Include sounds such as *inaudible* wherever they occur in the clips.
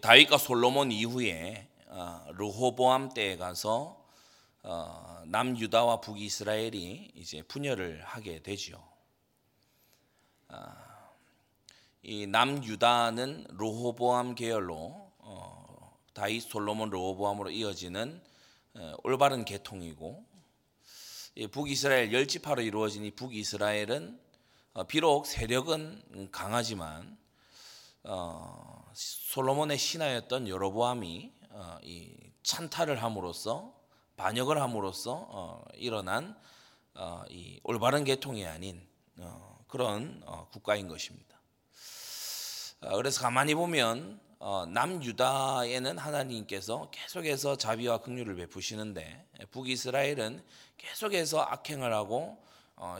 다윗과 솔로몬 이후에 어, 르호보암 때에 가서 어, 남유다와 북이스라엘이 이제 분열을 하게 되죠. 이 남유다는 르호보암 계열로 어, 다윗 솔로몬 르호보암으로 이어지는 올바른 계통이고 북이스라엘 열지파로 이루어진 이 북이스라엘은 비록 세력은 강하지만 솔로몬의 신하였던 여로보암이 어, 이 찬탈을 함으로써 반역을 함으로써 어, 일어난 어, 이 올바른 계통이 아닌 그런 국가인 것입니다. 그래서 가만히 보면 남유다에는 하나님께서 계속해서 자비와 긍휼을 베푸시는데 북이스라엘은 계속해서 악행을 하고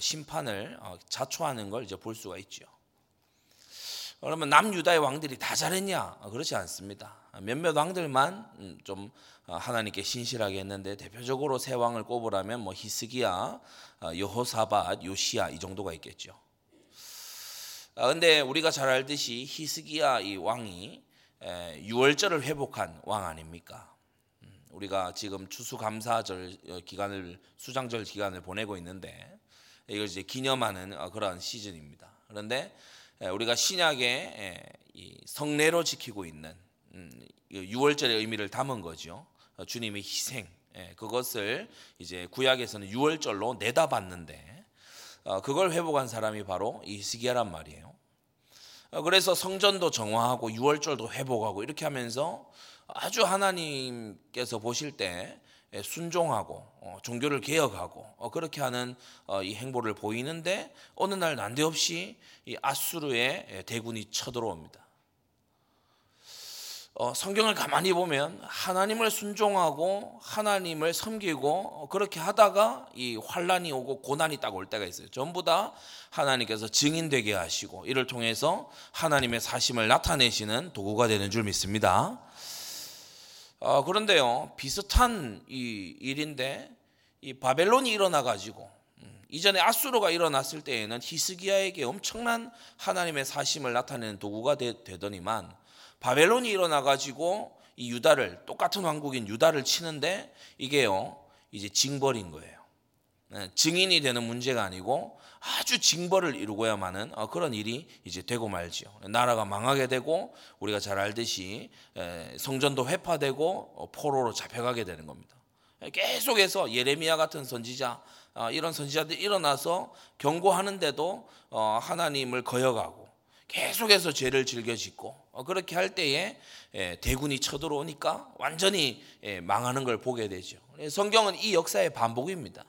심판을 자초하는 걸 이제 볼 수가 있죠. 그러면 남유다의 왕들이 다 잘했냐? 그렇지 않습니다. 몇몇 왕들만 음, 좀 어, 하나님께 신실하게 했는데 대표적으로 세 왕을 꼽으라면 뭐 히스기야, 어, 여호사밧, 요시야 이 정도가 있겠죠. 아, 우리가 잘 알듯이 히스기야 이 왕이 유월절을 회복한 왕 아닙니까? 음, 우리가 지금 추수감사절 어, 기간을 수장절 기간을 보내고 있는데 이걸 이제 기념하는 그런 시즌입니다. 그런데 우리가 신약의 성례로 지키고 있는 6월절의 음, 의미를 담은 거죠. 어, 주님의 희생 그것을 이제 구약에서는 6월절로 내다봤는데 어, 그걸 회복한 사람이 바로 이스기야란 말이에요. 어, 그래서 성전도 정화하고 6월절도 회복하고 이렇게 하면서 아주 하나님께서 보실 때 예, 순종하고 어, 종교를 개혁하고 어, 그렇게 하는 어, 이 행보를 보이는데 어느 날 난데없이 이 아수르의 예, 대군이 쳐들어옵니다. 성경을 가만히 보면 하나님을 순종하고 하나님을 섬기고 그렇게 하다가 이 환란이 오고 고난이 딱 올 때가 있어요. 전부 다 하나님께서 증인되게 하시고 이를 통해서 하나님의 사심을 나타내시는 도구가 되는 줄 믿습니다. 어, 그런데요 비슷한 이 일인데 이 바벨론이 일어나 가지고 음, 이전에 아수르가 일어났을 때에는 히스기야에게 엄청난 하나님의 사심을 나타내는 도구가 되, 더니만 바벨론이 일어나 가지고 이 유다를 똑같은 왕국인 유다를 치는데 이게요 이제 징벌인 거예요. 네, 증인이 되는 문제가 아니고 아주 징벌을 이루고야만은 어, 그런 일이 이제 되고 말지요. 나라가 망하게 되고 우리가 잘 알듯이 성전도 회파되고 어, 포로로 잡혀가게 되는 겁니다. 계속해서 예레미야 같은 선지자 어, 이런 선지자들이 일어나서 경고하는데도 하나님을 거역하고 계속해서 죄를 즐겨 짓고 그렇게 할 때에 대군이 쳐들어오니까 완전히 망하는 걸 보게 되죠. 성경은 이 역사의 반복입니다.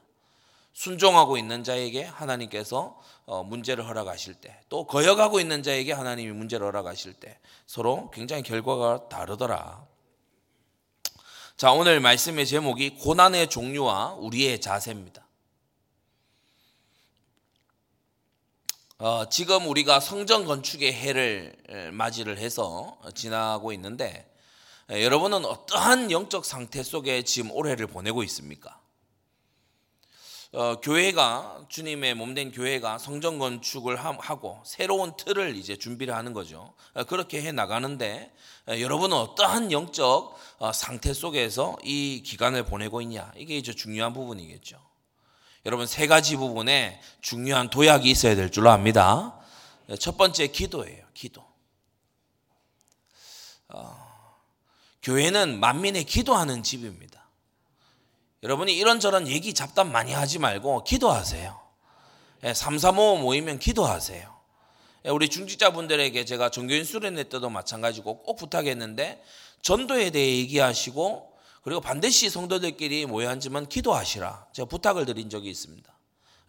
순종하고 있는 자에게 하나님께서 어, 문제를 허락하실 때, 또 거역하고 있는 자에게 하나님이 문제를 허락하실 때 서로 굉장히 결과가 다르더라. 자, 오늘 말씀의 제목이 고난의 종류와 우리의 자세입니다. 어, 지금 우리가 성전 건축의 해를 맞이를 해서 지나고 있는데 여러분은 어떠한 영적 상태 속에 지금 올해를 보내고 있습니까? 어, 교회가 주님의 몸된 교회가 성전 건축을 하고 새로운 틀을 이제 준비를 하는 거죠. 어, 그렇게 해 나가는데 어, 여러분은 어떠한 영적 어, 상태 속에서 이 기간을 보내고 있냐 이게 이제 중요한 부분이겠죠. 여러분 세 가지 부분에 중요한 도약이 있어야 될 줄로 압니다. 첫 번째 기도예요. 기도. 어, 교회는 만민의 기도하는 집입니다. 여러분이 이런저런 얘기 잡담 많이 하지 말고 기도하세요. 3, 4, 5 모이면 기도하세요. 예, 우리 중직자분들에게 제가 종교인 수련회 때도 마찬가지고 꼭 부탁했는데 전도에 대해 얘기하시고 그리고 반드시 성도들끼리 모여 앉으면 기도하시라. 제가 부탁을 드린 적이 있습니다.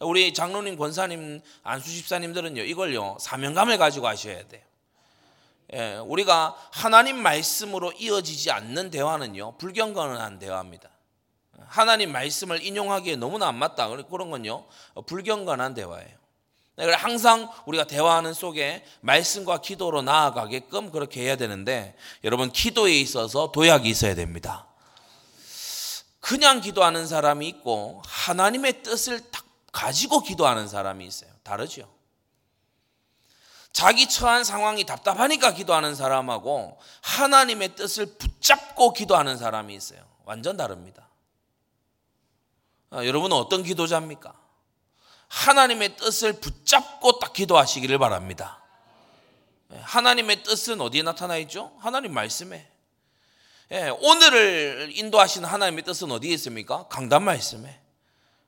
우리 장로님, 권사님, 안수 집사님들은요, 이걸요, 사명감을 가지고 하셔야 돼요. 예, 우리가 하나님 말씀으로 이어지지 않는 대화는요, 불경건한 대화입니다. 하나님 말씀을 인용하기에 너무나 안 맞다. 그런 건요. 불경건한 대화예요. 네, 항상 우리가 대화하는 속에 말씀과 기도로 나아가게끔 그렇게 해야 되는데 여러분 기도에 있어서 도약이 있어야 됩니다. 그냥 기도하는 사람이 있고 하나님의 뜻을 딱 가지고 기도하는 사람이 있어요. 다르죠. 자기 처한 상황이 답답하니까 기도하는 사람하고 하나님의 뜻을 붙잡고 기도하는 사람이 있어요. 완전 다릅니다. 아, 여러분은 어떤 기도자입니까? 하나님의 뜻을 붙잡고 딱 기도하시기를 바랍니다. 예, 하나님의 뜻은 어디에 나타나 있죠? 하나님 말씀에. 예, 오늘을 인도하시는 하나님의 뜻은 어디에 있습니까? 강단 말씀에.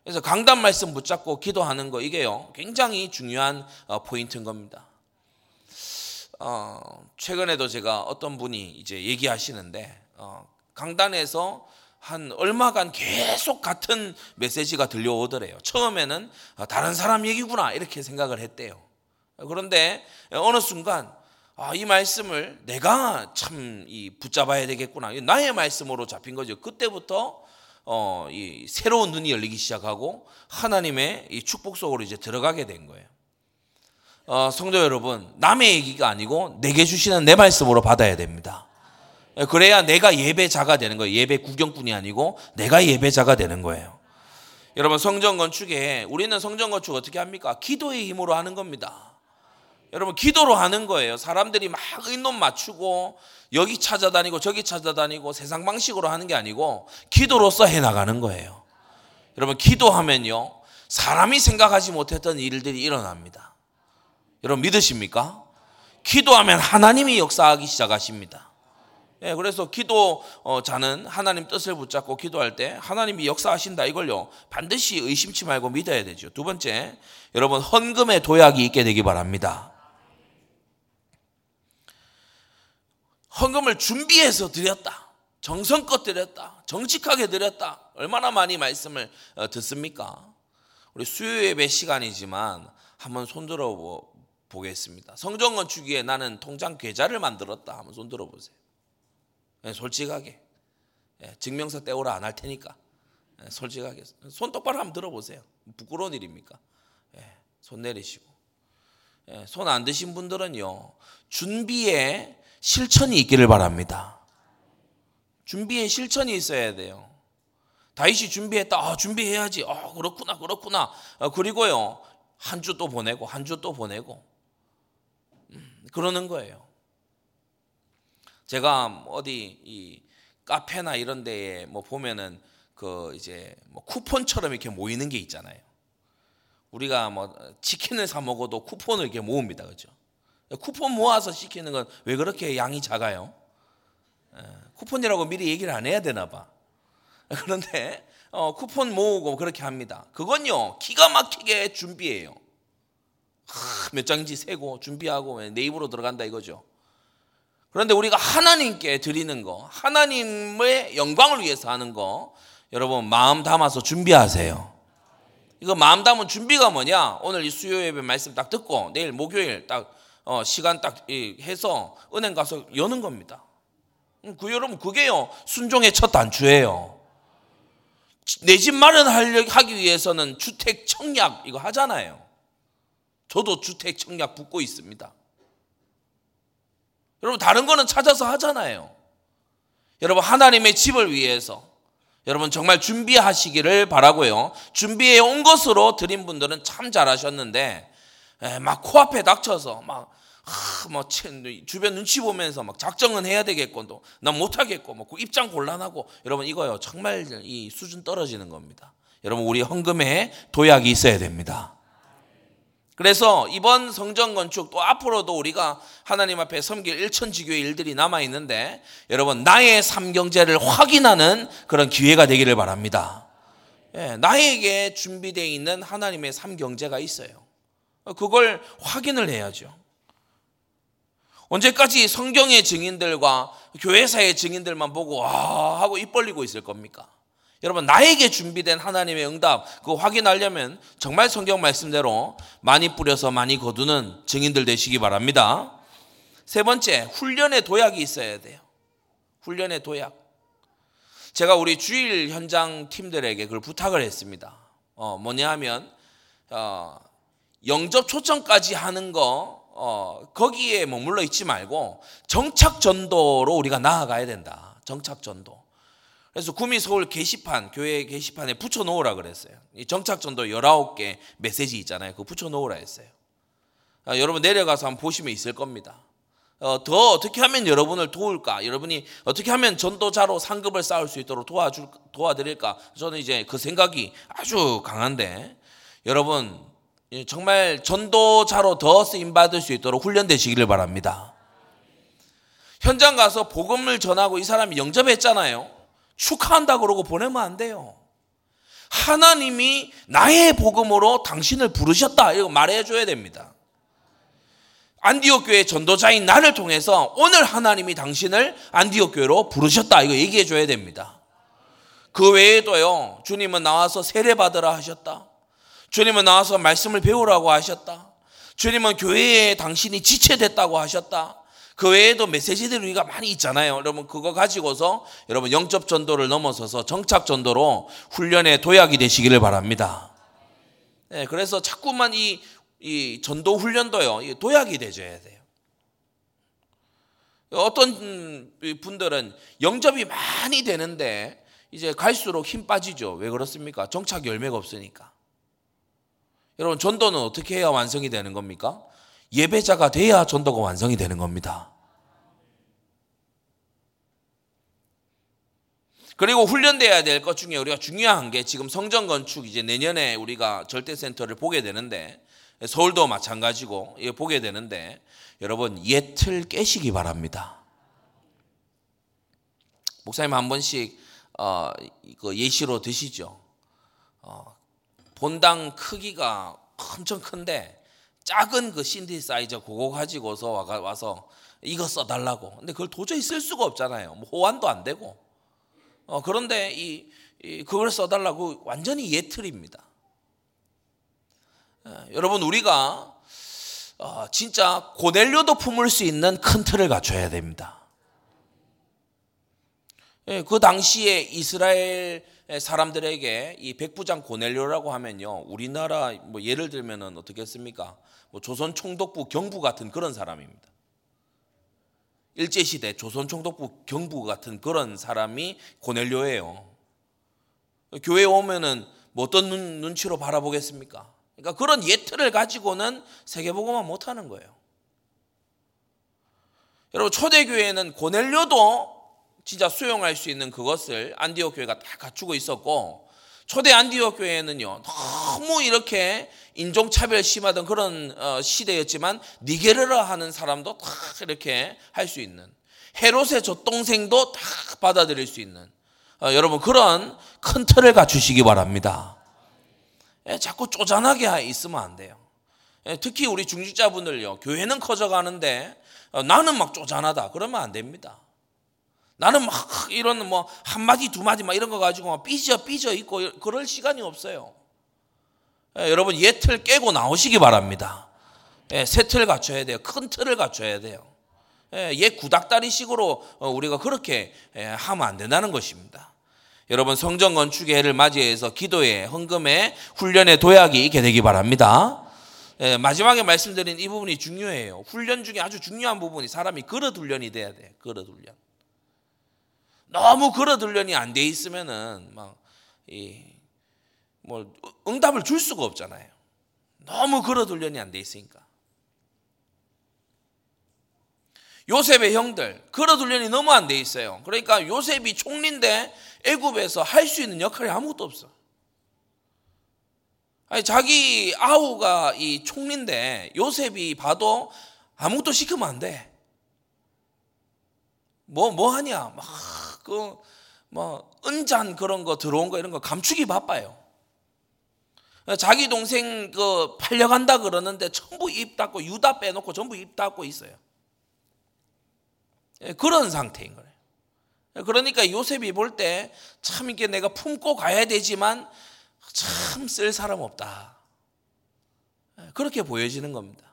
그래서 강단 말씀 붙잡고 기도하는 거 이게요 굉장히 중요한 어, 포인트인 겁니다. 어, 최근에도 제가 어떤 분이 이제 얘기하시는데 어, 강단에서 한 얼마간 계속 같은 메시지가 들려오더래요. 처음에는 아, 다른 사람 얘기구나 이렇게 생각을 했대요. 그런데 어느 순간 아, 이 말씀을 내가 참 붙잡아야 되겠구나. 나의 말씀으로 잡힌 거죠. 그때부터 어, 이 새로운 눈이 열리기 시작하고 하나님의 이 축복 속으로 이제 들어가게 된 거예요. 어, 성도 여러분, 남의 얘기가 아니고 내게 주시는 내 말씀으로 받아야 됩니다. 그래야 내가 예배자가 되는 거예요. 예배 구경꾼이 아니고 내가 예배자가 되는 거예요. 여러분 성전 건축에 우리는 성전 건축 어떻게 합니까? 기도의 힘으로 하는 겁니다. 여러분 기도로 하는 거예요. 사람들이 막 의논 맞추고 여기 찾아다니고 저기 찾아다니고 세상 방식으로 하는 게 아니고 기도로서 해 나가는 거예요. 여러분 기도하면요 사람이 생각하지 못했던 일들이 일어납니다. 여러분 믿으십니까? 기도하면 하나님이 역사하기 시작하십니다. 예, 그래서 기도자는 하나님 뜻을 붙잡고 기도할 때 하나님이 역사하신다 이걸요 반드시 의심치 말고 믿어야 되죠. 두 번째, 여러분 헌금의 도약이 있게 되기 바랍니다. 헌금을 준비해서 드렸다. 정성껏 드렸다. 정직하게 드렸다. 얼마나 많이 말씀을 어, 듣습니까? 우리 수요 예배 시간이지만 한번 손들어 보겠습니다. 성전 건축 위에 나는 통장 계좌를 만들었다. 한번 손들어 보세요. 네, 솔직하게. 네, 증명서 떼오라 안 할 테니까. 네, 솔직하게. 손 똑바로 한번 들어보세요. 부끄러운 일입니까? 손 내리시고. 손 안 드신 분들은요, 준비에 실천이 있기를 바랍니다. 준비에 실천이 있어야 돼요. 다윗이 준비했다. 아, 준비해야지. 아, 그렇구나, 그렇구나. 아, 그리고요, 한 주 또 보내고, 한 주 또 보내고. 음, 그러는 거예요. 제가 어디 이 카페나 이런 데에 뭐 보면은 그 이제 뭐 쿠폰처럼 이렇게 모이는 게 있잖아요. 우리가 뭐 치킨을 사 먹어도 쿠폰을 이렇게 모읍니다. 그죠? 쿠폰 모아서 시키는 건 왜 그렇게 양이 작아요? 예, 쿠폰이라고 미리 얘기를 안 해야 되나 봐. *laughs* 그런데 어, 쿠폰 모으고 그렇게 합니다. 그건요 기가 막히게 준비해요. 하, 몇 장인지 세고 준비하고 내 입으로 들어간다 이거죠. 그런데 우리가 하나님께 드리는 거, 하나님의 영광을 위해서 하는 거, 여러분 마음 담아서 준비하세요. 이거 마음 담은 준비가 뭐냐? 오늘 이 수요 예배 말씀 딱 듣고 내일 목요일 딱 어, 시간 딱 해서 은행 가서 여는 겁니다. 음, 그 여러분 그게요 순종의 첫 단추예요. 내 집 마련하기 위해서는 주택 청약 이거 하잖아요. 저도 주택 청약 붙고 있습니다. 여러분 다른 거는 찾아서 하잖아요. 여러분 하나님의 집을 위해서 여러분 정말 준비하시기를 바라고요. 준비해 온 것으로 드린 분들은 참 잘하셨는데 막 코앞에 닥쳐서 막 아, 뭐 주변 눈치 보면서 막 작정은 해야 되겠고 또 난 못하겠고 뭐그 입장 곤란하고 여러분 이거요 정말 이 수준 떨어지는 겁니다. 여러분 우리 헌금에 도약이 있어야 됩니다. 그래서 이번 성전 건축 또 앞으로도 우리가 하나님 앞에 섬길 일천지교의 일들이 남아 있는데 여러분 나의 삼경제를 확인하는 그런 기회가 되기를 바랍니다. 예, 나에게 준비되어 있는 하나님의 삼경제가 있어요. 그걸 확인을 해야죠. 언제까지 성경의 증인들과 교회사의 증인들만 보고 와 하고 입 벌리고 있을 겁니까? 여러분 나에게 준비된 하나님의 응답 그거 확인하려면 정말 성경 말씀대로 많이 뿌려서 많이 거두는 증인들 되시기 바랍니다. 세 번째 훈련의 도약이 있어야 돼요. 훈련의 도약. 제가 우리 주일 현장 팀들에게 그걸 부탁을 했습니다. 어, 뭐냐 하면 어, 영접 초청까지 하는 거 어, 거기에 머물러 있지 말고 정착 전도로 우리가 나아가야 된다. 정착 전도. 그래서 구미 서울 게시판, 교회 게시판에 붙여 놓으라 그랬어요. 이 정착 전도 19개 메시지 있잖아요. 그거 붙여 놓으라 했어요. 아, 여러분 내려가서 한번 보시면 있을 겁니다. 어, 더 어떻게 하면 여러분을 도울까? 여러분이 어떻게 하면 전도자로 상급을 쌓을 수 있도록 도와줄 도와드릴까? 저는 이제 그 생각이 아주 강한데 여러분 정말 전도자로 더 쓰임 받을 수 있도록 훈련되시기를 바랍니다. 현장 가서 복음을 전하고 이 사람이 영접했잖아요. 축하한다 그러고 보내면 안 돼요. 하나님이 나의 복음으로 당신을 부르셨다. 이거 말해줘야 됩니다. 안디옥 교회 전도자인 나를 통해서 오늘 하나님이 당신을 안디옥 교회로 부르셨다. 이거 얘기해 줘야 됩니다. 그 외에도요, 주님은 나와서 세례 받으라 하셨다. 주님은 나와서 말씀을 배우라고 하셨다. 주님은 교회에 당신이 지체됐다고 하셨다. 그 외에도 메시지들이 우리가 많이 있잖아요. 여러분 그거 가지고서 여러분 영접 전도를 넘어서서 정착 전도로 훈련의 도약이 되시기를 바랍니다. 네, 그래서 자꾸만 이, 이 전도 훈련도요 도약이 되줘야 돼요. 어떤 분들은 영접이 많이 되는데 이제 갈수록 힘 빠지죠. 왜 그렇습니까? 정착 열매가 없으니까. 여러분 전도는 어떻게 해야 완성이 되는 겁니까? 예배자가 돼야 전도가 완성이 되는 겁니다. 그리고 훈련돼야 될 것 중에 우리가 중요한 게 지금 성전 건축 이제 내년에 우리가 절대 센터를 보게 되는데 서울도 마찬가지고 보게 되는데 여러분 예틀 깨시기 바랍니다. 목사님 한 번씩 어, 그 예시로 드시죠. 어, 본당 크기가 엄청 큰데 작은 그 신디사이저 그거 가지고서 와서 이거 써달라고. 근데 그걸 도저히 쓸 수가 없잖아요. 뭐 호환도 안 되고. 어, 그런데 이, 이, 그걸 써달라고 완전히 예틀입니다. 어, 여러분 우리가 어, 진짜 고넬료도 품을 수 있는 큰 틀을 갖춰야 됩니다. 예, 그 당시에 이스라엘 사람들에게 이 백부장 고넬료라고 하면요, 우리나라 뭐 예를 들면은 어떻게 했습니까? 뭐 조선 총독부 경부 같은 그런 사람입니다. 일제 시대 조선 총독부 경부 같은 그런 사람이 고넬료예요. 교회 오면은 뭐 어떤 눈, 눈치로 바라보겠습니까? 그러니까 그런 예틀을 가지고는 세계보고만 못하는 거예요. 여러분 초대교회는 고넬료도 진짜 수용할 수 있는 그것을 안디옥 교회가 다 갖추고 있었고 초대 안디옥 교회는요 너무 이렇게 인종차별 심하던 그런 어, 시대였지만 니게르라 하는 사람도 다 이렇게 할 수 있는 헤롯의 젖동생도 다 받아들일 수 있는 어, 여러분 그런 큰 틀을 갖추시기 바랍니다. 예, 자꾸 쪼잔하게 있으면 안 돼요. 예, 특히 우리 중직자분들요 교회는 커져가는데 어, 나는 막 쪼잔하다 그러면 안 됩니다. 나는 막 이런 뭐 한마디 두마디 막 이런 거 가지고 막 삐져 삐져 있고 그럴 시간이 없어요. 예, 여러분 예틀 깨고 나오시기 바랍니다. 예, 새틀 갖춰야 돼요. 큰 틀을 갖춰야 돼요. 예, 옛 구닥다리식으로 어, 우리가 그렇게 예, 하면 안 된다는 것입니다. 여러분 성전 건축의 해를 맞이해서 기도에 헌금에 훈련에 도약이 있게 되기 바랍니다. 예, 마지막에 말씀드린 이 부분이 중요해요. 훈련 중에 아주 중요한 부분이 사람이 그릇 훈련이 돼야 돼. 그릇 훈련. 너무 훈련이 안돼 있으면은 막이 뭐 응답을 줄 수가 없잖아요. 너무 훈련이 안돼 있으니까. 요셉의 형들 훈련이 너무 안 돼 있어요. 그러니까 요셉이 총리인데 애굽에서 할 수 있는 역할이 아무것도 없어. 아니 자기 아우가 이 총리인데 요셉이 봐도 아무것도 시키면 안 돼. 뭐뭐 뭐 하냐? 막 그 뭐 은잔 그런 거 들어온 거 이런 거 감추기 바빠요. 자기 동생 그 팔려간다 그러는데 전부 입 닫고 유다 빼놓고 전부 입 닫고 있어요. 예, 그런 상태인 거예요. 그러니까 요셉이 볼 때 참 이게 내가 품고 가야 되지만 참 쓸 사람 없다. 예, 그렇게 보여지는 겁니다.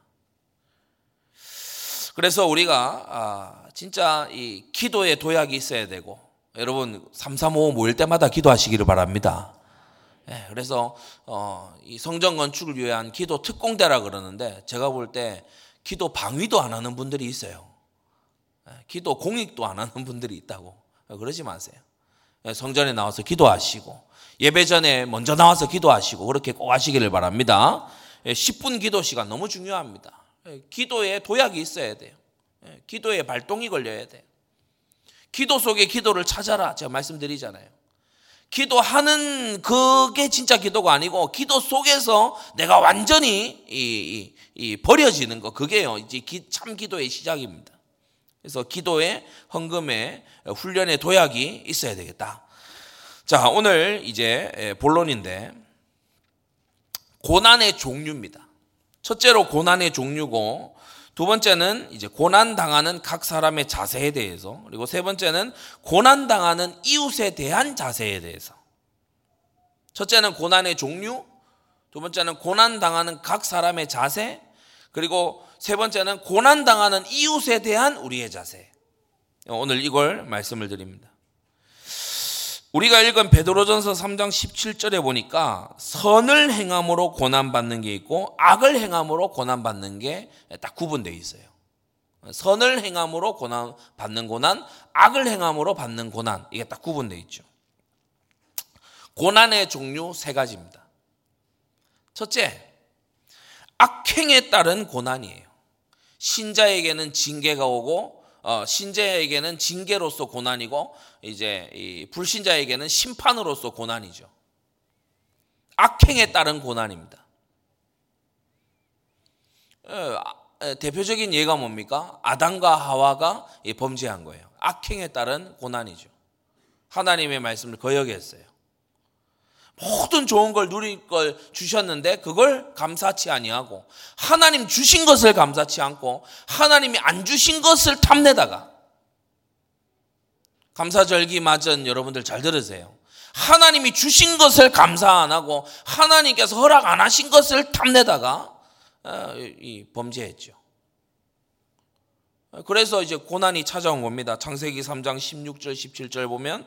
그래서 우리가 아, 진짜 이 기도의 도약이 있어야 되고 여러분 335 모일 때마다 기도하시기를 바랍니다. 예, 그래서 어, 이 성전 건축을 위한 기도 특공대라 그러는데 제가 볼 때 기도 방위도 안 하는 분들이 있어요. 예, 기도 공익도 안 하는 분들이 있다고 그러지 마세요. 예, 성전에 나와서 기도하시고 예배 전에 먼저 나와서 기도하시고 그렇게 꼭 하시기를 바랍니다. 10분 기도 시간 너무 중요합니다. 예, 기도에 도약이 있어야 돼요. 예, 기도에 발동이 걸려야 돼. 기도 속에 기도를 찾아라. 제가 말씀드리잖아요. 기도하는 그게 진짜 기도가 아니고 기도 속에서 내가 완전히 이, 이, 이 버려지는 거 그게요. 이제 기, 참 기도의 시작입니다. 그래서 기도의 헌금의 훈련의 도약이 있어야 되겠다. 자, 오늘 이제 본론인데 고난의 종류입니다. 첫째로 고난의 종류고 두 번째는 이제 고난 당하는 각 사람의 자세에 대해서 그리고 세 번째는 고난 당하는 이웃에 대한 자세에 대해서 첫째는 고난의 종류 두 번째는 고난 당하는 각 사람의 자세 그리고 세 번째는 고난 당하는 이웃에 대한 우리의 자세 오늘 이걸 말씀을 드립니다. 우리가 읽은 베드로전서 3장 17절에 보니까 선을 행함으로 고난 받는 게 있고 악을 행함으로 고난 받는 게 딱 구분되어 있어요. 선을 행함으로 고난 받는 고난, 악을 행함으로 받는 고난 이게 딱 구분되어 있죠. 고난의 종류 세 가지입니다. 첫째, 악행에 따른 고난이에요. 신자에게는 징계가 오고 어, 신자에게는 징계로서 고난이고 이제 불신자에게는 심판으로서 고난이죠. 악행에 따른 고난입니다. 어, 대표적인 예가 뭡니까? 아담과 하와가 범죄한 거예요. 악행에 따른 고난이죠. 하나님의 말씀을 거역했어요. 모든 좋은 걸 누릴 걸 주셨는데 그걸 감사치 아니하고 하나님 주신 것을 감사치 않고 하나님이 안 주신 것을 탐내다가 감사절기 맞은 여러분들 잘 들으세요. 하나님이 주신 것을 감사 안 하고 하나님께서 허락 안 하신 것을 탐내다가 어, 범죄했죠. 그래서 이제 고난이 찾아온 겁니다. 창세기 3장 16절 17절 보면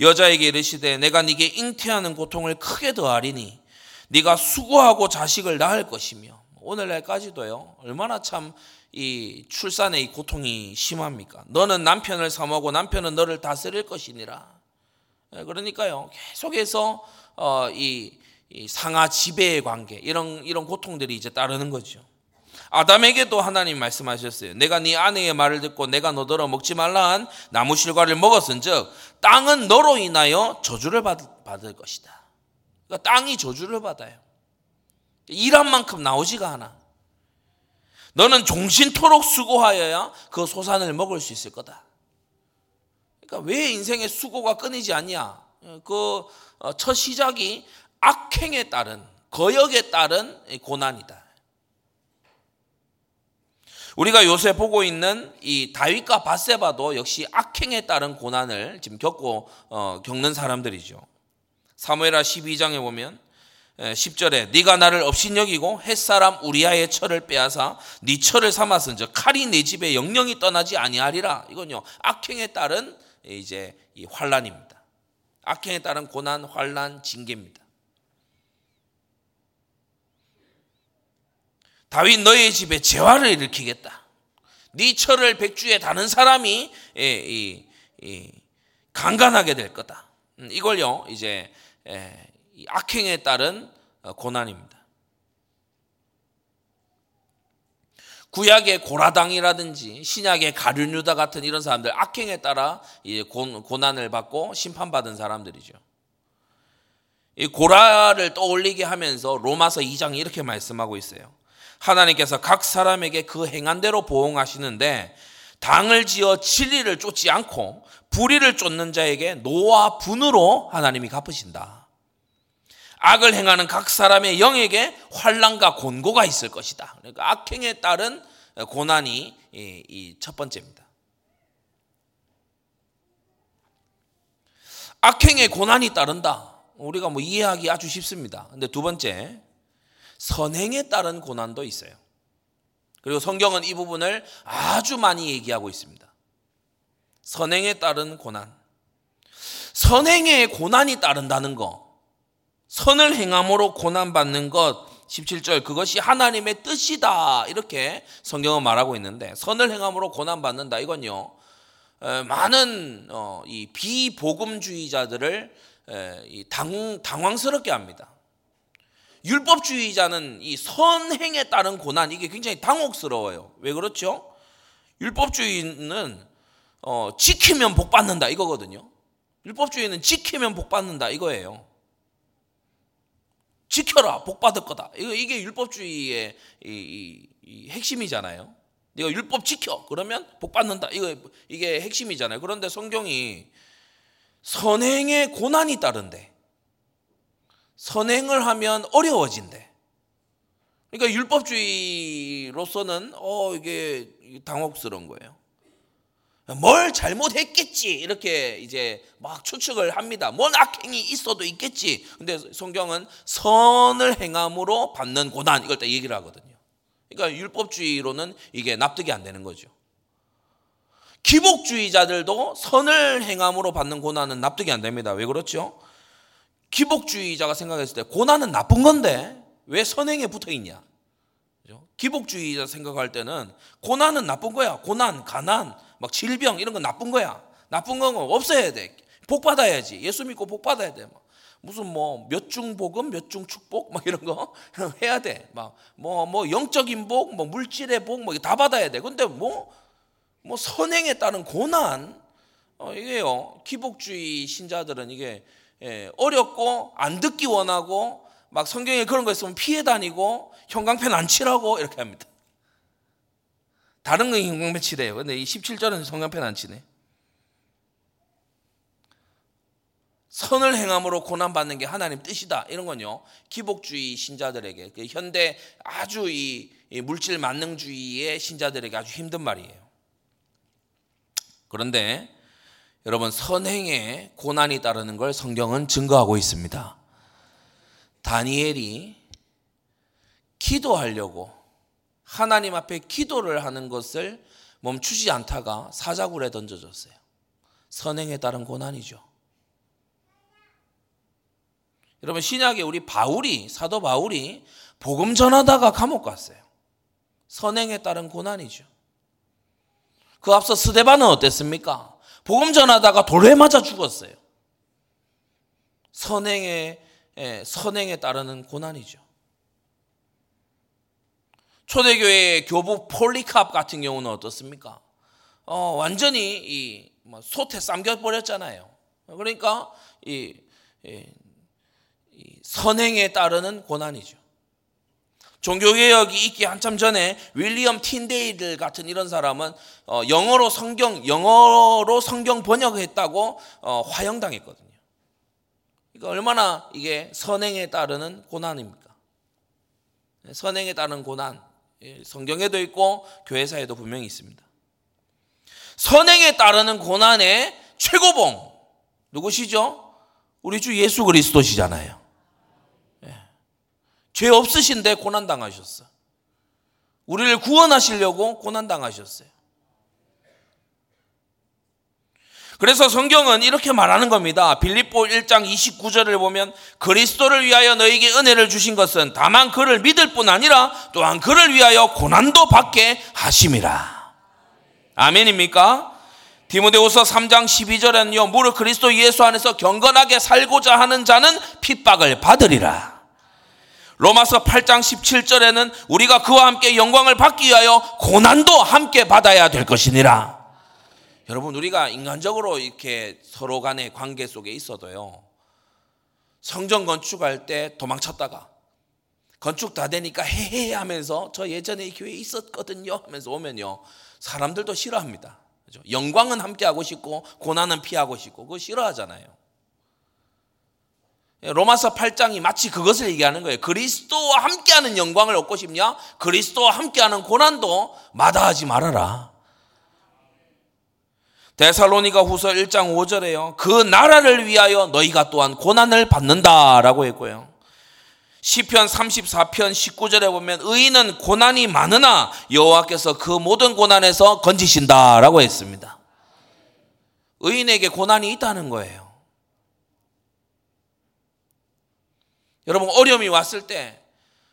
여자에게 이르시되 내가 네게 잉태하는 고통을 크게 더하리니 네가 수고하고 자식을 낳을 것이며 오늘날까지도요 얼마나 참 이 출산의 이 고통이 심합니까? 너는 남편을 사모하고 남편은 너를 다스릴 것이니라. 예, 그러니까요 계속해서 어, 이, 이 상하 지배의 관계 이런 이런 고통들이 이제 따르는 거죠. 아담에게도 하나님 말씀하셨어요. 내가 네 아내의 말을 듣고 내가 너더러 먹지 말라 한 나무 실과를 먹었은즉 땅은 너로 인하여 저주를 받, 받을 것이다. 그러니까 땅이 저주를 받아요. 일한 만큼 나오지가 않아. 너는 종신토록 수고하여야 그 소산을 먹을 수 있을 거다. 그러니까 왜 인생의 수고가 끊이지 않냐? 그첫 어, 시작이 악행에 따른 거역에 따른 고난이다. 우리가 요새 보고 있는 이 다윗과 바세바도 역시 악행에 따른 고난을 지금 겪고 어, 겪는 사람들이죠. 사무엘하 12장에 보면 10절에 네가 나를 업신여기고 햇사람 우리아의 철을 빼앗아 네 철을 삼았은즉 칼이 내 집에 영영이 떠나지 아니하리라. 이건요 악행에 따른 이제 이 환란입니다. 악행에 따른 고난, 환란, 징계입니다. 다윗 너의 집에 재화를 일으키겠다. 네 철을 백주에 다는 사람이 이, 이, 강간하게 될 거다. 음, 이걸요 이제 악행에 따른 어, 고난입니다. 구약의 고라당이라든지 신약의 가룟유다 같은 이런 사람들 악행에 따라 고난을 받고 심판받은 사람들이죠. 이 고라를 떠올리게 하면서 로마서 2장이 이렇게 말씀하고 있어요. 하나님께서 각 사람에게 그 행한 대로 보응하시는데 당을 지어 진리를 쫓지 않고 불의를 쫓는 자에게 노와 분으로 하나님이 갚으신다. 악을 행하는 각 사람의 영에게 환란과 곤고가 있을 것이다. 그러니까 악행에 따른 고난이 이첫 번째입니다. 악행에 고난이 따른다. 우리가 뭐 이해하기 아주 쉽습니다. 근데 두 번째, 선행에 따른 고난도 있어요. 그리고 성경은 이 부분을 아주 많이 얘기하고 있습니다. 선행에 따른 고난. 선행에 고난이 따른다는 거. 선을 행함으로 고난받는 것. 17절 그것이 하나님의 뜻이다. 이렇게 성경은 말하고 있는데 선을 행함으로 고난 받는다. 이건요. 많은 어, 이 비복음주의자들을 당, 당황스럽게 합니다. 율법주의자는 이 선행에 따른 고난 이게 굉장히 당혹스러워요. 왜 그렇죠? 율법주의는 어, 지키면 복 받는다 이거거든요. 율법주의는 지키면 복 받는다 이거예요. 지켜라 복 받을 거다. 이거 이게 율법주의의 이, 이, 이 핵심이잖아요. 네가 율법 지켜 그러면 복 받는다. 이거 이게 핵심이잖아요. 그런데 성경이 선행에 고난이 따른대. 선행을 하면 어려워진대. 그러니까 율법주의로서는 어 이게 당혹스러운 거예요. 뭘 잘못했겠지 이렇게 이제 막 추측을 합니다. 뭔 악행이 있어도 있겠지. 근데 성경은 선을 행함으로 받는 고난 이걸 딱 얘기를 하거든요. 그러니까 율법주의로는 이게 납득이 안 되는 거죠. 기복주의자들도 선을 행함으로 받는 고난은 납득이 안 됩니다. 왜 그렇죠? 기복주의자가 생각했을 때 고난은 나쁜 건데 왜 선행에 붙어 있냐? 기복주의자 생각할 때는 고난은 나쁜 거야. 고난, 가난, 막 질병 이런 건 나쁜 거야. 나쁜 건 없어야 돼. 복 받아야지. 예수 믿고 복 받아야 돼. 무슨 뭐 몇 중 복음, 몇 중 축복 막 이런 거 *laughs* 해야 돼. 막 뭐뭐 뭐 영적인 복, 뭐 물질의 복 뭐 다 받아야 돼. 근데 뭐뭐 선행에 따른 고난 어, 이게요 기복주의 신자들은 이게 예, 어렵고 안 듣기 원하고 막 성경에 그런 거 있으면 피해 다니고 형광펜 안 칠하고 이렇게 합니다. 다른 건 형광펜 칠해요. 근데 이 17절은 형광펜 안 치네. 선을 행함으로 고난 받는 게 하나님 뜻이다. 이런 건요. 기복주의 신자들에게 그 현대 아주 이 물질 만능주의의 신자들에게 아주 힘든 말이에요. 그런데 여러분 선행에 고난이 따르는 걸 성경은 증거하고 있습니다. 다니엘이 기도하려고 하나님 앞에 기도를 하는 것을 멈추지 않다가 사자굴에 던져졌어요. 선행에 따른 고난이죠. 여러분 신약에 우리 바울이 사도 바울이 복음 전하다가 감옥 갔어요. 선행에 따른 고난이죠. 그 앞서 스데반은 어땠습니까? 복음 전하다가 돌에 맞아 죽었어요. 선행에 예, 선행에 따르는 고난이죠. 초대교회의 교부 폴리캅 같은 경우는 어떻습니까? 어, 완전히 이뭐 소태 쌈겨 버렸잖아요. 그러니까 이, 이, 이 선행에 따르는 고난이죠. 종교개혁이 있기 한참 전에 윌리엄 틴데이들 같은 이런 사람은 어, 영어로 성경 영어로 성경 번역했다고 어, 화형당했거든요. 그러니까 얼마나 이게 선행에 따르는 고난입니까? 선행에 따른 고난 예, 성경에도 있고 교회사에도 분명히 있습니다. 선행에 따르는 고난의 최고봉 누구시죠? 우리 주 예수 그리스도시잖아요. 죄 없으신데 고난 당하셨어. 우리를 구원하시려고 고난 당하셨어요. 그래서 성경은 이렇게 말하는 겁니다. 빌립보 1장 29절을 보면 그리스도를 위하여 너에게 은혜를 주신 것은 다만 그를 믿을 뿐 아니라 또한 그를 위하여 고난도 받게 하심이라. 아멘입니까? 디모데후서 3장 12절에는요. 무릇 그리스도 예수 안에서 경건하게 살고자 하는 자는 핍박을 받으리라. 로마서 8장 17절에는 우리가 그와 함께 영광을 받기 위하여 고난도 함께 받아야 될 것이니라. 여러분 우리가 인간적으로 이렇게 서로 간의 관계 속에 있어도요. 성전 건축할 때 도망쳤다가 건축 다 되니까 헤헤 하면서 저 예전에 이 교회에 있었거든요 하면서 오면요. 사람들도 싫어합니다. 영광은 함께 하고 싶고 고난은 피하고 싶고 그거 싫어하잖아요. 로마서 8장이 마치 그것을 얘기하는 거예요. 그리스도와 함께하는 영광을 얻고 싶냐? 그리스도와 함께하는 고난도 마다하지 말아라. 데살로니가 후서 1장 5절에요. 그 나라를 위하여 너희가 또한 고난을 받는다라고 했고요. 시편 34편 19절에 보면 의인은 고난이 많으나 여호와께서 그 모든 고난에서 건지신다라고 했습니다. 의인에게 고난이 있다는 거예요. 여러분 어려움이 왔을 때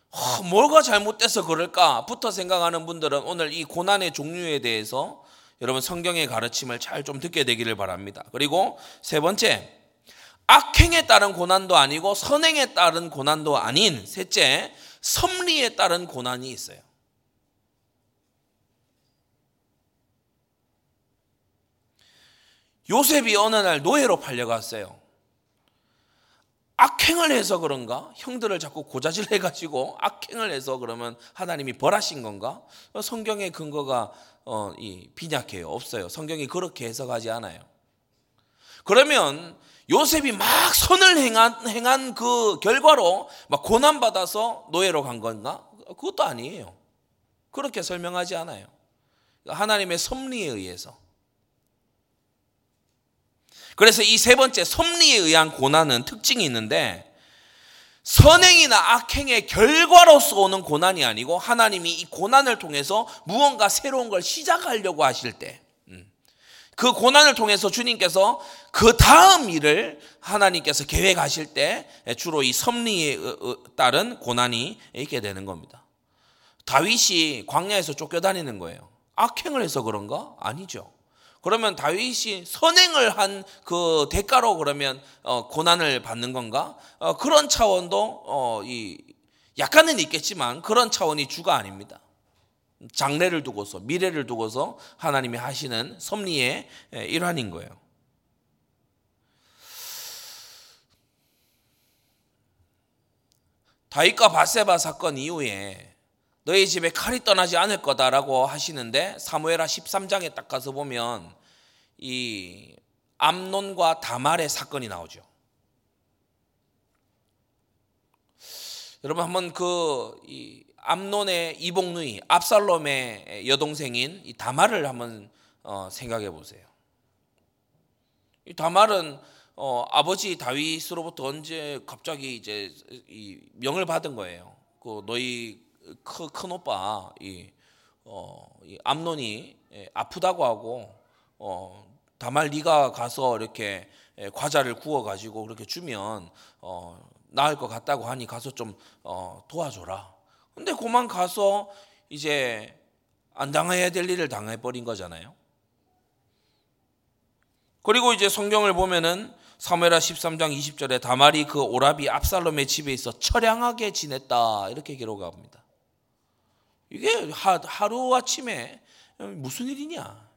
어, 뭐가 잘못돼서 그럴까부터 생각하는 분들은 오늘 이 고난의 종류에 대해서 여러분 성경의 가르침을 잘 좀 듣게 되기를 바랍니다. 그리고 세 번째 악행에 따른 고난도 아니고 선행에 따른 고난도 아닌 셋째, 섭리에 따른 고난이 있어요. 요셉이 어느 날 노예로 팔려갔어요. 악행을 해서 그런가? 형들을 자꾸 고자질 해 가지고 악행을 해서 그러면 하나님이 벌하신 건가? 성경의 근거가 어, 이 빈약해요. 없어요. 성경이 그렇게 해석하지 않아요. 그러면 요셉이 막 선을 행한, 행한 그 결과로 막 고난받아서 노예로 간 건가? 그것도 아니에요. 그렇게 설명하지 않아요. 하나님의 섭리에 의해서. 그래서 이 세 번째 섭리에 의한 고난은 특징이 있는데 선행이나 악행의 결과로서 오는 고난이 아니고 하나님이 이 고난을 통해서 무언가 새로운 걸 시작하려고 하실 때, 음, 그 고난을 통해서 주님께서 그 다음 일을 하나님께서 계획하실 때 주로 이 섭리에 따른 고난이 있게 되는 겁니다. 다윗이 광야에서 쫓겨다니는 거예요. 악행을 해서 그런가? 아니죠. 그러면 다윗이 선행을 한 그 대가로 그러면 어, 고난을 받는 건가? 어, 그런 차원도 어, 이 약간은 있겠지만 그런 차원이 주가 아닙니다. 장래를 두고서 미래를 두고서 하나님이 하시는 섭리의 일환인 거예요. 다윗과 바세바 사건 이후에 너희 집에 칼이 떠나지 않을 거다라고 하시는데 사무엘하 13장에 딱 가서 보면 이 암론과 다말의 사건이 나오죠. 여러분 한번 그 이 암론의 이복누이 압살롬의 여동생인 이 다말을 한번 어, 생각해 보세요. 이 다말은 어, 아버지 다윗으로부터 언제 갑자기 이제 이 명을 받은 거예요. 그 너희 큰, 큰 오빠 이, 어, 이 암론이 예, 아프다고 하고 어, 다말 네가 가서 이렇게 예, 과자를 구워 가지고 그렇게 주면 어, 나을 것 같다고 하니 가서 좀 어, 도와줘라. 근데 그만 가서 이제 안 당해야 될 일을 당해 버린 거잖아요. 그리고 이제 성경을 보면은 사무엘하 13장 20절에 다말이 그 오라비 압살롬의 집에 있어 처량하게 지냈다 이렇게 기록합니다. 이게 하루 아침에 무슨 일이냐?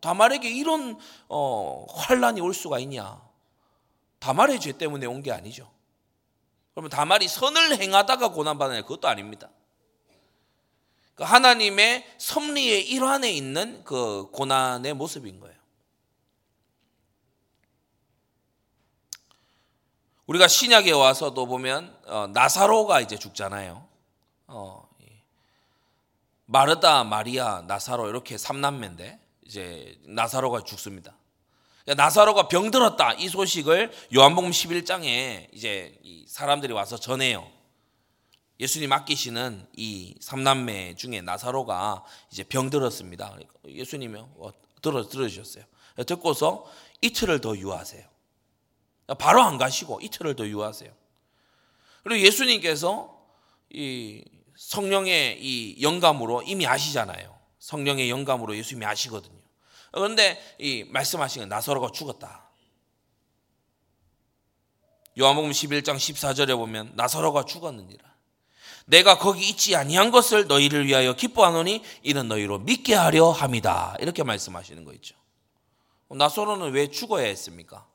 다말에게 이런 어, 환란이 올 수가 있냐? 다말의 죄 때문에 온 게 아니죠. 그러면 다말이 선을 행하다가 고난받는 그것도 아닙니다. 그 하나님의 섭리의 일환에 있는 그 고난의 모습인 거예요. 우리가 신약에 와서도 보면 어, 나사로가 이제 죽잖아요. 어, 마르다, 마리아, 나사로 이렇게 삼남매인데 이제 나사로가 죽습니다. 그러니까 나사로가 병들었다 이 소식을 요한복음 11장에 이제 사람들이 와서 전해요. 예수님 맡기시는 이 삼남매 중에 나사로가 이제 병들었습니다. 그러니까 예수님이 어, 들어 들으셨어요. 듣고서 이틀을 더 유하세요. 바로 안 가시고 이틀을 더 유하세요. 그리고 예수님께서 이 성령의 이 영감으로 이미 아시잖아요. 성령의 영감으로 예수님이 아시거든요. 그런데 이 말씀하신 나사로가 죽었다. 요한복음 11장 14절에 보면 나사로가 죽었느니라. 내가 거기 있지 아니한 것을 너희를 위하여 기뻐하노니 이는 너희로 믿게 하려 함이다. 이렇게 말씀하시는 거 있죠. 나사로는 왜 죽어야 했습니까?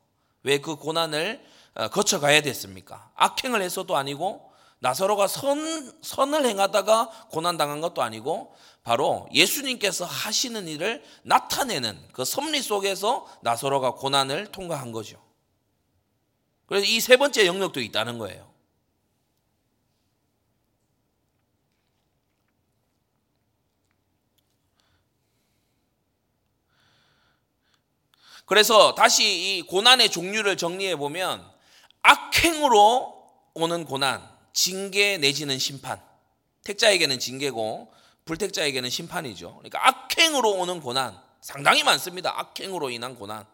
왜 그 고난을 어, 거쳐가야 됐습니까? 악행을 해서도 아니고 나사로가 선, 선을 행하다가 고난당한 것도 아니고 바로 예수님께서 하시는 일을 나타내는 그 섭리 속에서 나사로가 고난을 통과한 거죠. 그래서 이 세 번째 영역도 있다는 거예요. 그래서 다시 이 고난의 종류를 정리해 보면 악행으로 오는 고난, 징계 내지는 심판. 택자에게는 징계고 불택자에게는 심판이죠. 그러니까 악행으로 오는 고난 상당히 많습니다. 악행으로 인한 고난.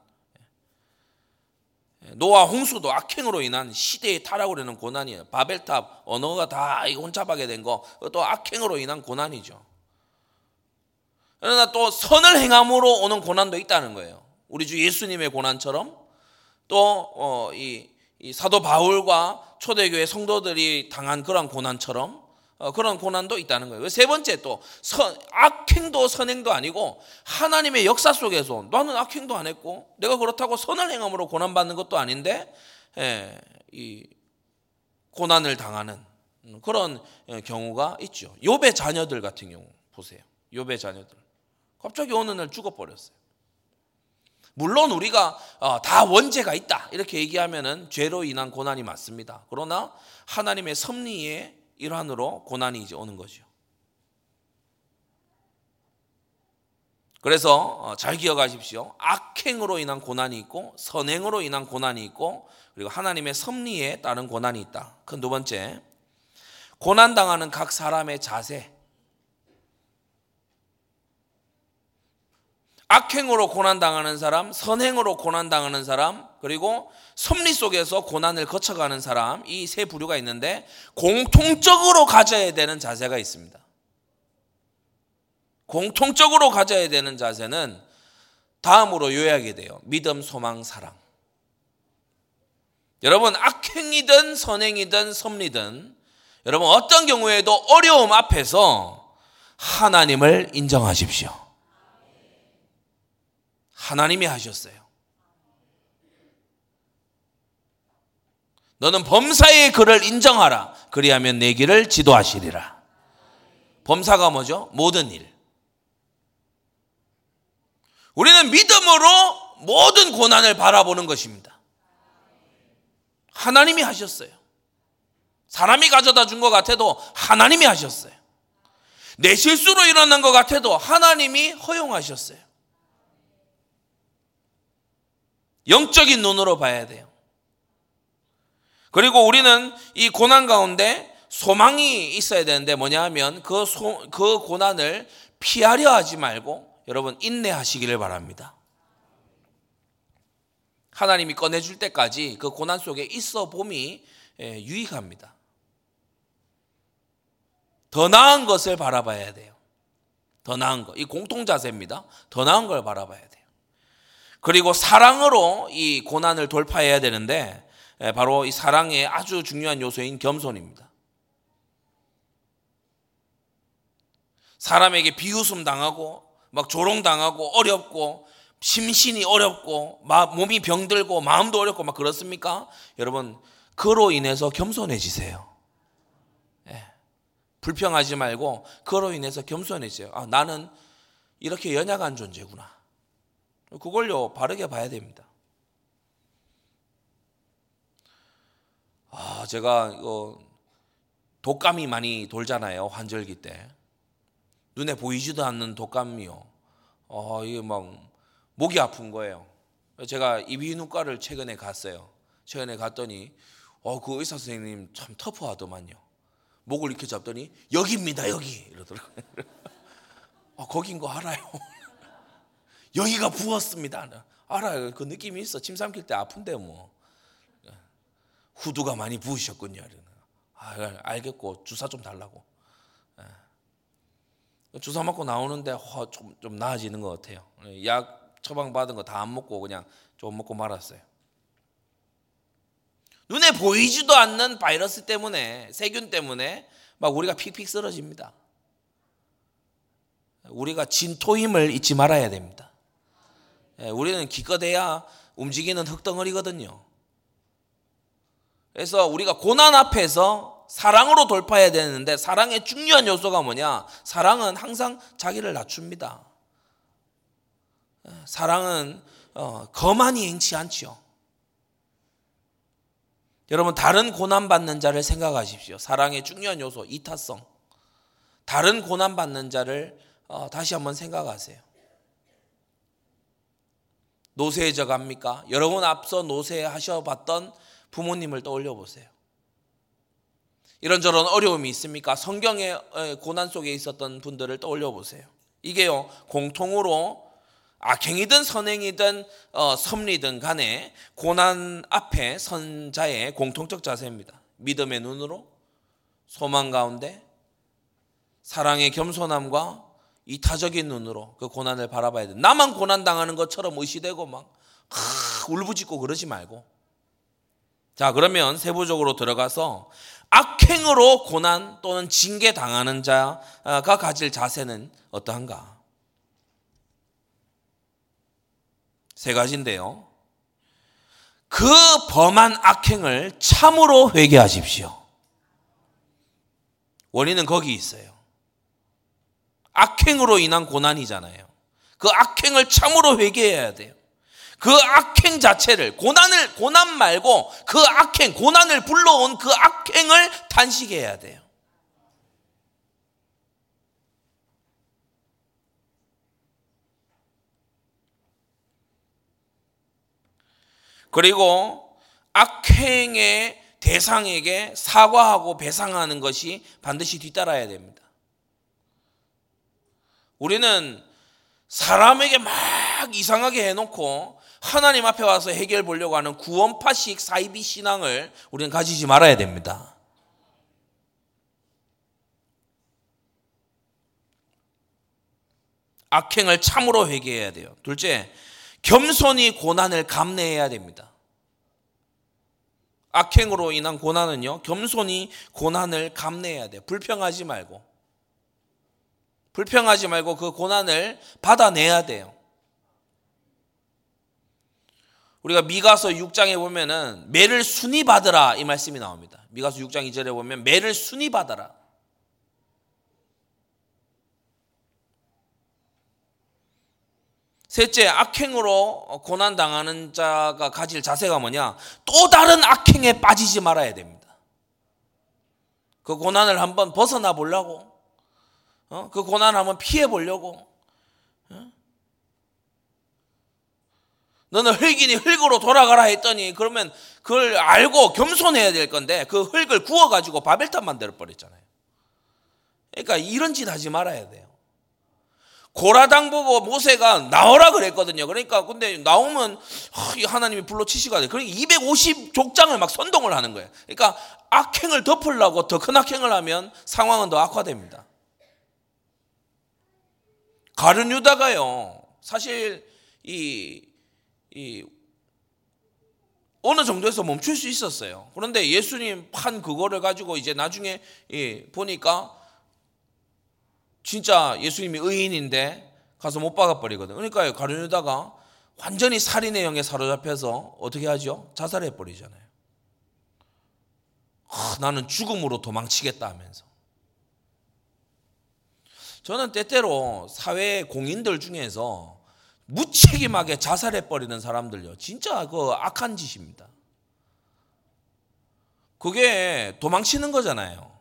노아 홍수도 악행으로 인한 시대의 타락으로 인한 고난이에요. 바벨탑 언어가 다 혼잡하게 된 거, 또 악행으로 인한 고난이죠. 그러나 또 선을 행함으로 오는 고난도 있다는 거예요. 우리 주 예수님의 고난처럼 또이 이 사도 바울과 초대교회 성도들이 당한 그런 고난처럼 어, 그런 고난도 있다는 거예요. 세 번째 또 선, 악행도 선행도 아니고 하나님의 역사 속에서 나는 악행도 안 했고 내가 그렇다고 선을 행함으로 고난받는 것도 아닌데 예, 이 고난을 당하는 그런 경우가 있죠. 욥의 자녀들 같은 경우 보세요. 욥의 자녀들 갑자기 어느 날 죽어버렸어요. 물론 우리가 어, 다 원죄가 있다 이렇게 얘기하면은 죄로 인한 고난이 맞습니다. 그러나 하나님의 섭리의 일환으로 고난이 이제 오는 거죠. 그래서 어, 잘 기억하십시오. 악행으로 인한 고난이 있고 선행으로 인한 고난이 있고 그리고 하나님의 섭리에 따른 고난이 있다. 그 두 번째 고난 당하는 각 사람의 자세. 악행으로 고난 당하는 사람, 선행으로 고난 당하는 사람, 그리고 섭리 속에서 고난을 거쳐가는 사람 이 세 부류가 있는데 공통적으로 가져야 되는 자세가 있습니다. 공통적으로 가져야 되는 자세는 다음으로 요약이 돼요. 믿음, 소망, 사랑. 여러분 악행이든 선행이든 섭리든 여러분 어떤 경우에도 어려움 앞에서 하나님을 인정하십시오. 하나님이 하셨어요. 너는 범사의 그를 인정하라. 그리하면 내 길을 지도하시리라. 범사가 뭐죠? 모든 일. 우리는 믿음으로 모든 고난을 바라보는 것입니다. 하나님이 하셨어요. 사람이 가져다 준 것 같아도 하나님이 하셨어요. 내 실수로 일어난 것 같아도 하나님이 허용하셨어요. 영적인 눈으로 봐야 돼요. 그리고 우리는 이 고난 가운데 소망이 있어야 되는데 뭐냐 하면 그, 소, 그 고난을 피하려 하지 말고 여러분 인내하시기를 바랍니다. 하나님이 꺼내줄 때까지 그 고난 속에 있어 봄이 예, 유익합니다. 더 나은 것을 바라봐야 돼요. 더 나은 것. 이 공통 자세입니다. 더 나은 걸 바라봐야 돼요. 그리고 사랑으로 이 고난을 돌파해야 되는데 예, 바로 이 사랑의 아주 중요한 요소인 겸손입니다. 사람에게 비웃음 당하고 막 조롱 당하고 어렵고 심신이 어렵고 몸이 병들고 마음도 어렵고 막 그렇습니까? 여러분 그로 인해서 겸손해지세요. 예. 불평하지 말고 그로 인해서 겸손해지세요. 아 나는 이렇게 연약한 존재구나. 그걸요 바르게 봐야 됩니다. 아, 제가 이거 독감이 많이 돌잖아요. 환절기 때. 눈에 보이지도 않는 독감이요. 어, 이게 막 목이 아픈 거예요. 제가 이비인후과를 최근에 갔어요. 최근에 갔더니 어, 그 의사 선생님 참 터프하더만요. 목을 이렇게 잡더니 여기입니다, 여기 이러더라고요. *laughs* 아, 거긴 거 알아요. 여기가 부었습니다. 알아요. 그 느낌이 있어. 침 삼킬 때 아픈데 뭐. 후두가 많이 부으셨군요. 아, 알겠고 주사 좀 달라고. 예. 주사 맞고 나오는데 좀, 좀 나아지는 것 같아요. 약 처방 받은 거 다 안 먹고 그냥 좀 먹고 말았어요. 눈에 보이지도 않는 바이러스 때문에 세균 때문에 막 우리가 픽픽 쓰러집니다. 우리가 진토임을 잊지 말아야 됩니다. 예, 우리는 기껏해야 움직이는 흙덩어리거든요. 그래서 우리가 고난 앞에서 사랑으로 돌파해야 되는데 사랑의 중요한 요소가 뭐냐? 사랑은 항상 자기를 낮춥니다. 사랑은 어, 거만히 행치 않지요. 여러분 다른 고난 받는 자를 생각하십시오. 사랑의 중요한 요소 이타성. 다른 고난 받는 자를 어, 다시 한번 생각하세요. 노쇠해져 갑니까? 여러분 앞서 노쇠하셔 봤던 부모님을 떠올려 보세요. 이런저런 어려움이 있습니까? 성경의 고난 속에 있었던 분들을 떠올려 보세요. 이게요, 공통으로 악행이든 선행이든 어, 섭리든 간에 고난 앞에 선 자의 공통적 자세입니다. 믿음의 눈으로 소망 가운데 사랑의 겸손함과 이타적인 눈으로 그 고난을 바라봐야 돼. 나만 고난 당하는 것처럼 의시되고 막 하, 울부짖고 그러지 말고. 자, 그러면 세부적으로 들어가서 악행으로 고난 또는 징계 당하는 자가 가질 자세는 어떠한가? 세 가지인데요. 그 범한 악행을 참으로 회개하십시오. 원인은 거기 있어요. 악행으로 인한 고난이잖아요. 그 악행을 참으로 회개해야 돼요. 그 악행 자체를 고난을 고난 말고 그 악행 고난을 불러온 그 악행을 단식해야 돼요. 그리고 악행의 대상에게 사과하고 배상하는 것이 반드시 뒤따라야 됩니다. 우리는 사람에게 막 이상하게 해놓고 하나님 앞에 와서 해결 보려고 하는 구원파식 사이비 신앙을 우리는 가지지 말아야 됩니다. 악행을 참으로 회개해야 돼요. 둘째, 겸손히 고난을 감내해야 됩니다. 악행으로 인한 고난은요, 겸손히 고난을 감내해야 돼요. 불평하지 말고. 불평하지 말고 그 고난을 받아내야 돼요. 우리가 미가서 6장에 보면은 매를 순위 받으라 이 말씀이 나옵니다. 미가서 6장 2절에 보면 매를 순위 받아라. 셋째, 악행으로 고난 당하는 자가 가질 자세가 뭐냐? 또 다른 악행에 빠지지 말아야 됩니다. 그 고난을 한번 벗어나 보려고, 어? 그 고난을 한번 피해 보려고, 어? 너는 흙이니 흙으로 돌아가라 했더니 그러면 그걸 알고 겸손해야 될 건데 그 흙을 구워 가지고 바벨탑 만들어 버렸잖아요. 그러니까 이런 짓 하지 말아야 돼요. 고라당 보고 모세가 나오라 그랬거든요. 그러니까 근데 나오면 하나님이 불러 치시가 돼. 그러니까 250 족장을 막 선동을 하는 거예요. 그러니까 악행을 덮으려고 더 큰 악행을 하면 상황은 더 악화됩니다. 가룟 유다가요. 사실 이, 이 어느 정도에서 멈출 수 있었어요. 그런데 예수님 판 그거를 가지고 이제 나중에 보니까 진짜 예수님이 의인인데 가서 못 박아버리거든. 그러니까 가룟 유다가 완전히 살인의 영에 사로잡혀서 어떻게 하죠? 자살해 버리잖아요. 아, 나는 죽음으로 도망치겠다 하면서. 저는 때때로 사회 공인들 중에서 무책임하게 자살해 버리는 사람들요. 진짜 그 악한 짓입니다. 그게 도망치는 거잖아요.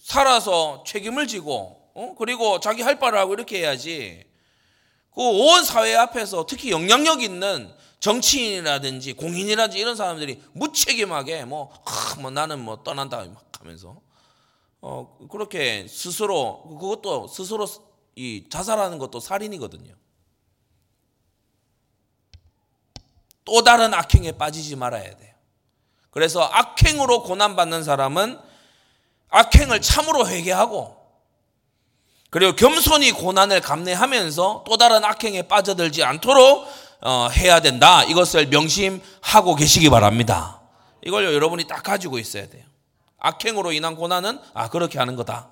살아서 책임을 지고 어? 그리고 자기 할 바를 하고 이렇게 해야지. 그 온 사회 앞에서 특히 영향력 있는 정치인이라든지 공인이라든지 이런 사람들이 무책임하게 뭐, 아, 뭐 나는 뭐 떠난다 막 하면서 어 그렇게 스스로 그것도 스스로 이 자살하는 것도 살인이거든요. 또 다른 악행에 빠지지 말아야 돼요. 그래서 악행으로 고난받는 사람은 악행을 참으로 회개하고 그리고 겸손히 고난을 감내하면서 또 다른 악행에 빠져들지 않도록 어, 해야 된다. 이것을 명심하고 계시기 바랍니다. 이걸 여러분이 딱 가지고 있어야 돼요. 악행으로 인한 고난은 아 그렇게 하는 거다.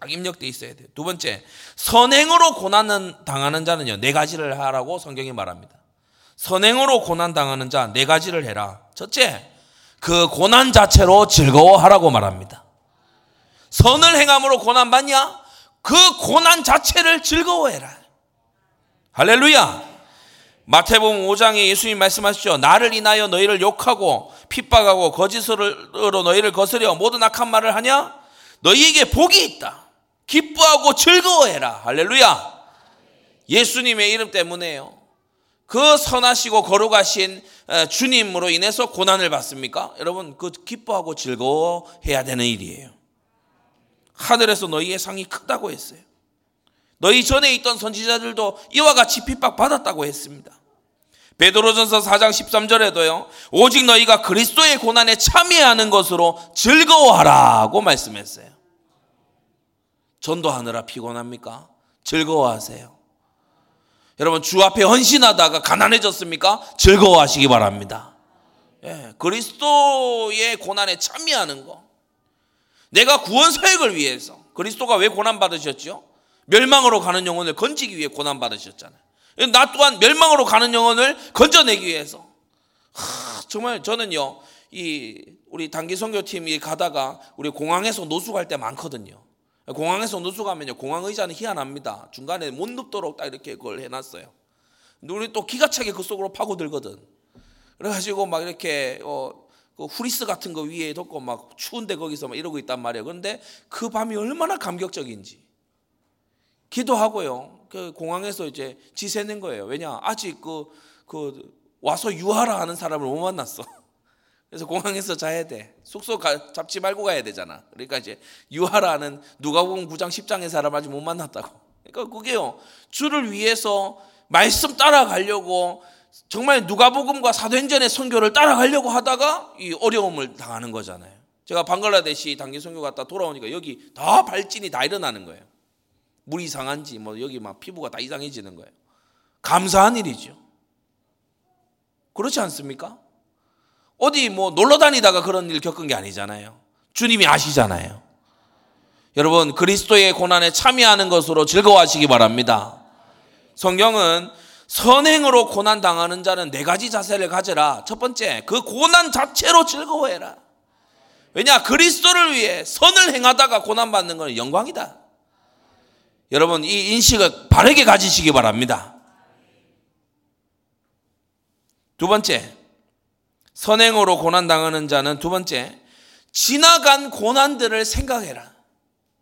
딱 입력돼 있어야 돼요. 두 번째, 선행으로 고난은 당하는 자는요 네 가지를 하라고 성경이 말합니다. 선행으로 고난 당하는 자 네 가지를 해라. 첫째, 그 고난 자체로 즐거워하라고 말합니다. 선을 행함으로 고난 받냐? 그 고난 자체를 즐거워해라. 할렐루야. 마태복음 5장에 예수님 말씀하시죠. 나를 인하여 너희를 욕하고 핍박하고 거짓으로 너희를 거스려 모든 악한 말을 하냐? 너희에게 복이 있다. 기뻐하고 즐거워해라. 할렐루야. 예수님의 이름 때문에요. 그 선하시고 거룩하신 주님으로 인해서 고난을 받습니까? 여러분, 그 기뻐하고 즐거워해야 되는 일이에요. 하늘에서 너희의 상이 크다고 했어요. 너희 전에 있던 선지자들도 이와 같이 핍박 받았다고 했습니다. 베드로전서 4장 13절에도요. 오직 너희가 그리스도의 고난에 참여하는 것으로 즐거워하라고 말씀했어요. 전도하느라 피곤합니까? 즐거워하세요. 여러분 주 앞에 헌신하다가 가난해졌습니까? 즐거워하시기 바랍니다. 예, 그리스도의 고난에 참여하는 거. 내가 구원 사역을 위해서 그리스도가 왜 고난 받으셨죠? 멸망으로 가는 영혼을 건지기 위해 고난 받으셨잖아요. 나 또한 멸망으로 가는 영혼을 건져내기 위해서. 하, 정말 저는요, 이 우리 단기 선교팀이 가다가 우리 공항에서 노숙할 때 많거든요. 공항에서 노숙하면요, 공항 의자는 희한합니다. 중간에 못 눕도록 딱 이렇게 그걸 해놨어요. 우리 또 기가 차게 그 속으로 파고들거든. 그래가지고 막 이렇게 어, 그 후리스 같은 거 위에 덮고 막 추운데 거기서 막 이러고 있단 말이에요. 그런데 그 밤이 얼마나 감격적인지. 기도하고요. 그 공항에서 이제 지새는 거예요. 왜냐? 아직 그, 그 와서 유하라 하는 사람을 못 만났어. *laughs* 그래서 공항에서 자야 돼. 숙소 가, 잡지 말고 가야 되잖아. 그러니까 이제 유하라는 누가복음 9장 10장의 사람 아직 못 만났다고. 그러니까 그게요. 주를 위해서 말씀 따라가려고 정말 누가복음과 사도행전의 선교를 따라가려고 하다가 이 어려움을 당하는 거잖아요. 제가 방글라데시 단기 선교 갔다 돌아오니까 여기 다 발진이 다 일어나는 거예요. 물이 이상한지 뭐 여기 막 피부가 다 이상해지는 거예요. 감사한 일이죠. 그렇지 않습니까? 어디 뭐 놀러 다니다가 그런 일 겪은 게 아니잖아요. 주님이 아시잖아요. 여러분 그리스도의 고난에 참여하는 것으로 즐거워하시기 바랍니다. 성경은 선행으로 고난 당하는 자는 네 가지 자세를 가져라. 첫 번째, 그 고난 자체로 즐거워해라. 왜냐? 그리스도를 위해 선을 행하다가 고난 받는 것은 영광이다. 여러분 이 인식을 바르게 가지시기 바랍니다. 두 번째, 선행으로 고난 당하는 자는 두 번째, 지나간 고난들을 생각해라.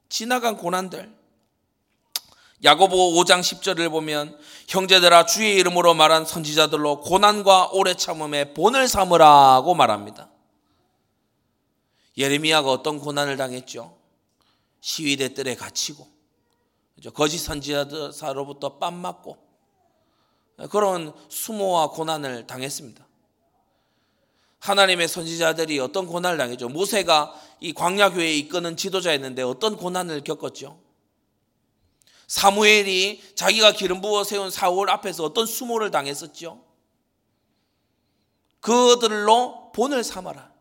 지나간 고난들. 야고보 5장 10절을 보면 형제들아 주의 이름으로 말한 선지자들로 고난과 오래 참음에 본을 삼으라고 말합니다. 예레미야가 어떤 고난을 당했죠? 시위대 뜰에 갇히고 거짓 선지자로부터 뺨 맞고 그런 수모와 고난을 당했습니다. 하나님의 선지자들이 어떤 고난을 당했죠? 모세가 이 광야 교회에 이끄는 지도자였는데 어떤 고난을 겪었죠? 사무엘이 자기가 기름 부어 세운 사울 앞에서 어떤 수모를 당했었죠? 그들로 본을 삼아라.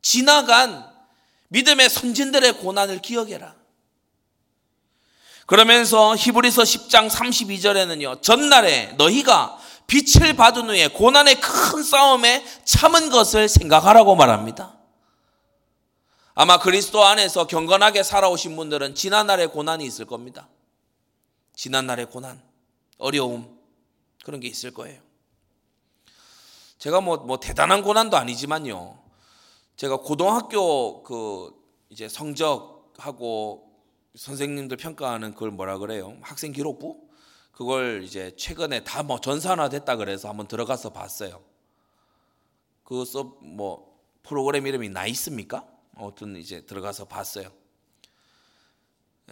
지나간 믿음의 선진들의 고난을 기억해라. 그러면서 히브리서 10장 32절에는요. 전날에 너희가 빛을 받은 후에 고난의 큰 싸움에 참은 것을 생각하라고 말합니다. 아마 그리스도 안에서 경건하게 살아오신 분들은 지난날의 고난이 있을 겁니다. 지난날의 고난, 어려움, 그런 게 있을 거예요. 제가 뭐, 뭐 대단한 고난도 아니지만요. 제가 고등학교 그 이제 성적하고 선생님들 평가하는 그걸 뭐라 그래요? 학생 기록부? 그걸 이제 최근에 다 뭐 전산화 됐다 그래서 한번 들어가서 봤어요. 그뭐 프로그램 이름이 나 있습니까? 어떤 이제 들어가서 봤어요.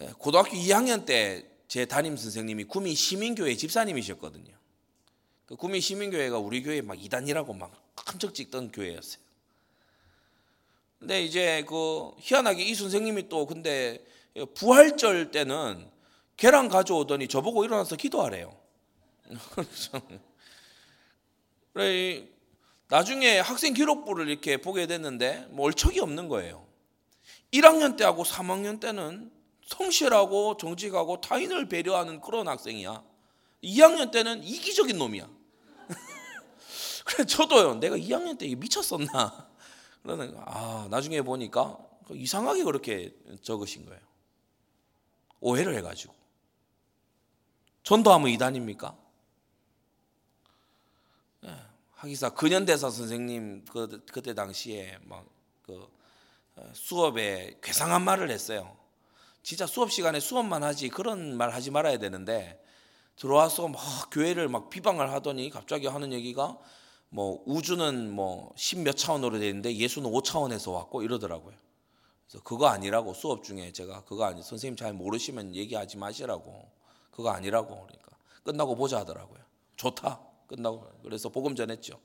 예, 고등학교 2학년 때 제 담임 선생님이 구미 시민교회 집사님이셨거든요. 그 구미 시민교회가 우리 교회 막 이단이라고 막 깜짝 찍던 교회였어요. 근데 이제 그 희한하게 이 선생님이 또 근데 부활절 때는 계란 가져오더니 저보고 일어나서 기도하래요. *laughs* 나중에 학생 기록부를 이렇게 보게 됐는데 뭐 얼척이 없는 거예요. 1학년 때하고 3학년 때는 성실하고 정직하고 타인을 배려하는 그런 학생이야. 2학년 때는 이기적인 놈이야. *laughs* 그래 저도요. 내가 2학년 때 미쳤었나? 그러는 아 나중에 보니까 이상하게 그렇게 적으신 거예요. 오해를 해가지고 전도하면 이단입니까? 네, 하기사 근현대사 선생님 그 그때 당시에 막그 어, 수업에 괴상한 말을 했어요. 진짜 수업 시간에 수업만 하지 그런 말 하지 말아야 되는데 들어와서 막 교회를 막 비방을 하더니 갑자기 하는 얘기가 뭐 우주는 뭐 십몇 차원으로 되어 있는데 예수는 5차원에서 왔고 이러더라고요. 그거 아니라고 수업 중에 제가 그거 아니 선생님 잘 모르시면 얘기하지 마시라고 그거 아니라고 그러니까 끝나고 보자 하더라고요. 좋다 끝나고 그래서 복음 전했죠.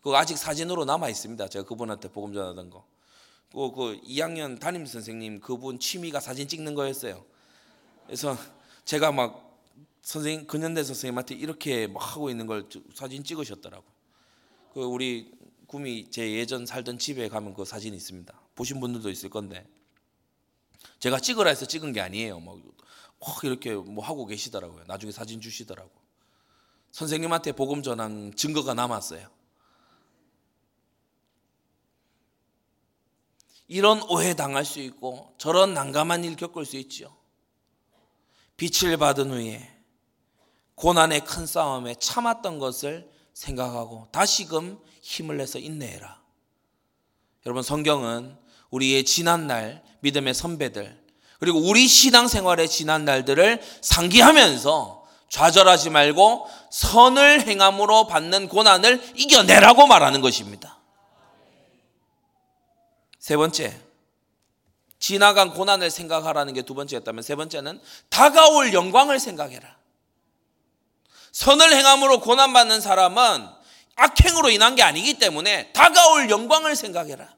그거 아직 사진으로 남아 있습니다. 제가 그분한테 복음 전하던 거. 그, 그 2학년 담임 선생님 그분 취미가 사진 찍는 거였어요. 그래서 제가 막 선생님 근현대 선생님한테 이렇게 막 하고 있는 걸 사진 찍으셨더라고. 그 우리 구미 제 예전 살던 집에 가면 그 사진이 있습니다. 보신 분들도 있을 건데 제가 찍으라 해서 찍은 게 아니에요. 막, 막 이렇게 뭐 하고 계시더라고요. 나중에 사진 주시더라고. 선생님한테 복음 전한 증거가 남았어요. 이런 오해 당할 수 있고 저런 난감한 일 겪을 수 있죠. 빛을 받은 후에 고난의 큰 싸움에 참았던 것을 생각하고 다시금 힘을 내서 인내해라. 여러분 성경은 우리의 지난 날 믿음의 선배들 그리고 우리 신앙 생활의 지난 날들을 상기하면서 좌절하지 말고 선을 행함으로 받는 고난을 이겨내라고 말하는 것입니다. 세 번째, 지나간 고난을 생각하라는 게 두 번째였다면 세 번째는 다가올 영광을 생각해라. 선을 행함으로 고난받는 사람은 악행으로 인한 게 아니기 때문에 다가올 영광을 생각해라.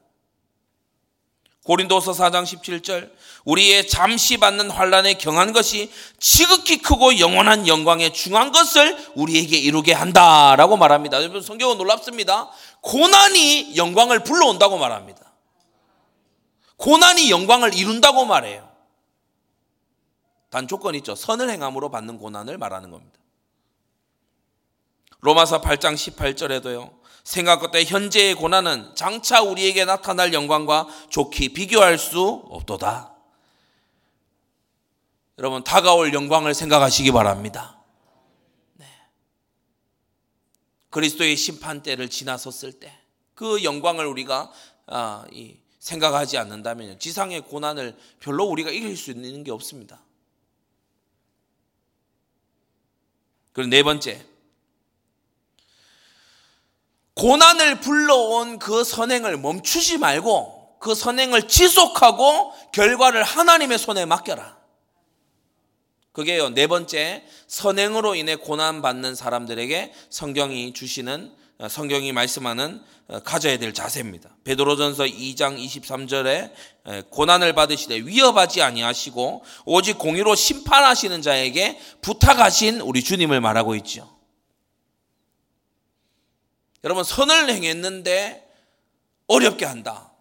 고린도서 4장 17절 우리의 잠시 받는 환란에 경한 것이 지극히 크고 영원한 영광에 중한 것을 우리에게 이루게 한다라고 말합니다. 여러분 성경은 놀랍습니다. 고난이 영광을 불러온다고 말합니다. 고난이 영광을 이룬다고 말해요. 단 조건 있죠. 선을 행함으로 받는 고난을 말하는 겁니다. 로마서 8장 18절에도요. 생각것때 현재의 고난은 장차 우리에게 나타날 영광과 좋게 비교할 수 없도다. 여러분 다가올 영광을 생각하시기 바랍니다. 네. 그리스도의 심판 때를 지나섰을 때 그 영광을 우리가 아, 생각하지 않는다면 지상의 고난을 별로 우리가 이길 수 있는 게 없습니다. 그리고 네 번째 고난을 불러온 그 선행을 멈추지 말고 그 선행을 지속하고 결과를 하나님의 손에 맡겨라. 그게요, 네 번째, 선행으로 인해 고난 받는 사람들에게 성경이 주시는, 어, 성경이 말씀하는 어, 가져야 될 자세입니다. 베드로전서 2장 23절에 고난을 받으시되 위협하지 아니하시고 오직 공의로 심판하시는 자에게 부탁하신 우리 주님을 말하고 있죠. 여러분 선을 행했는데 어렵게 한다.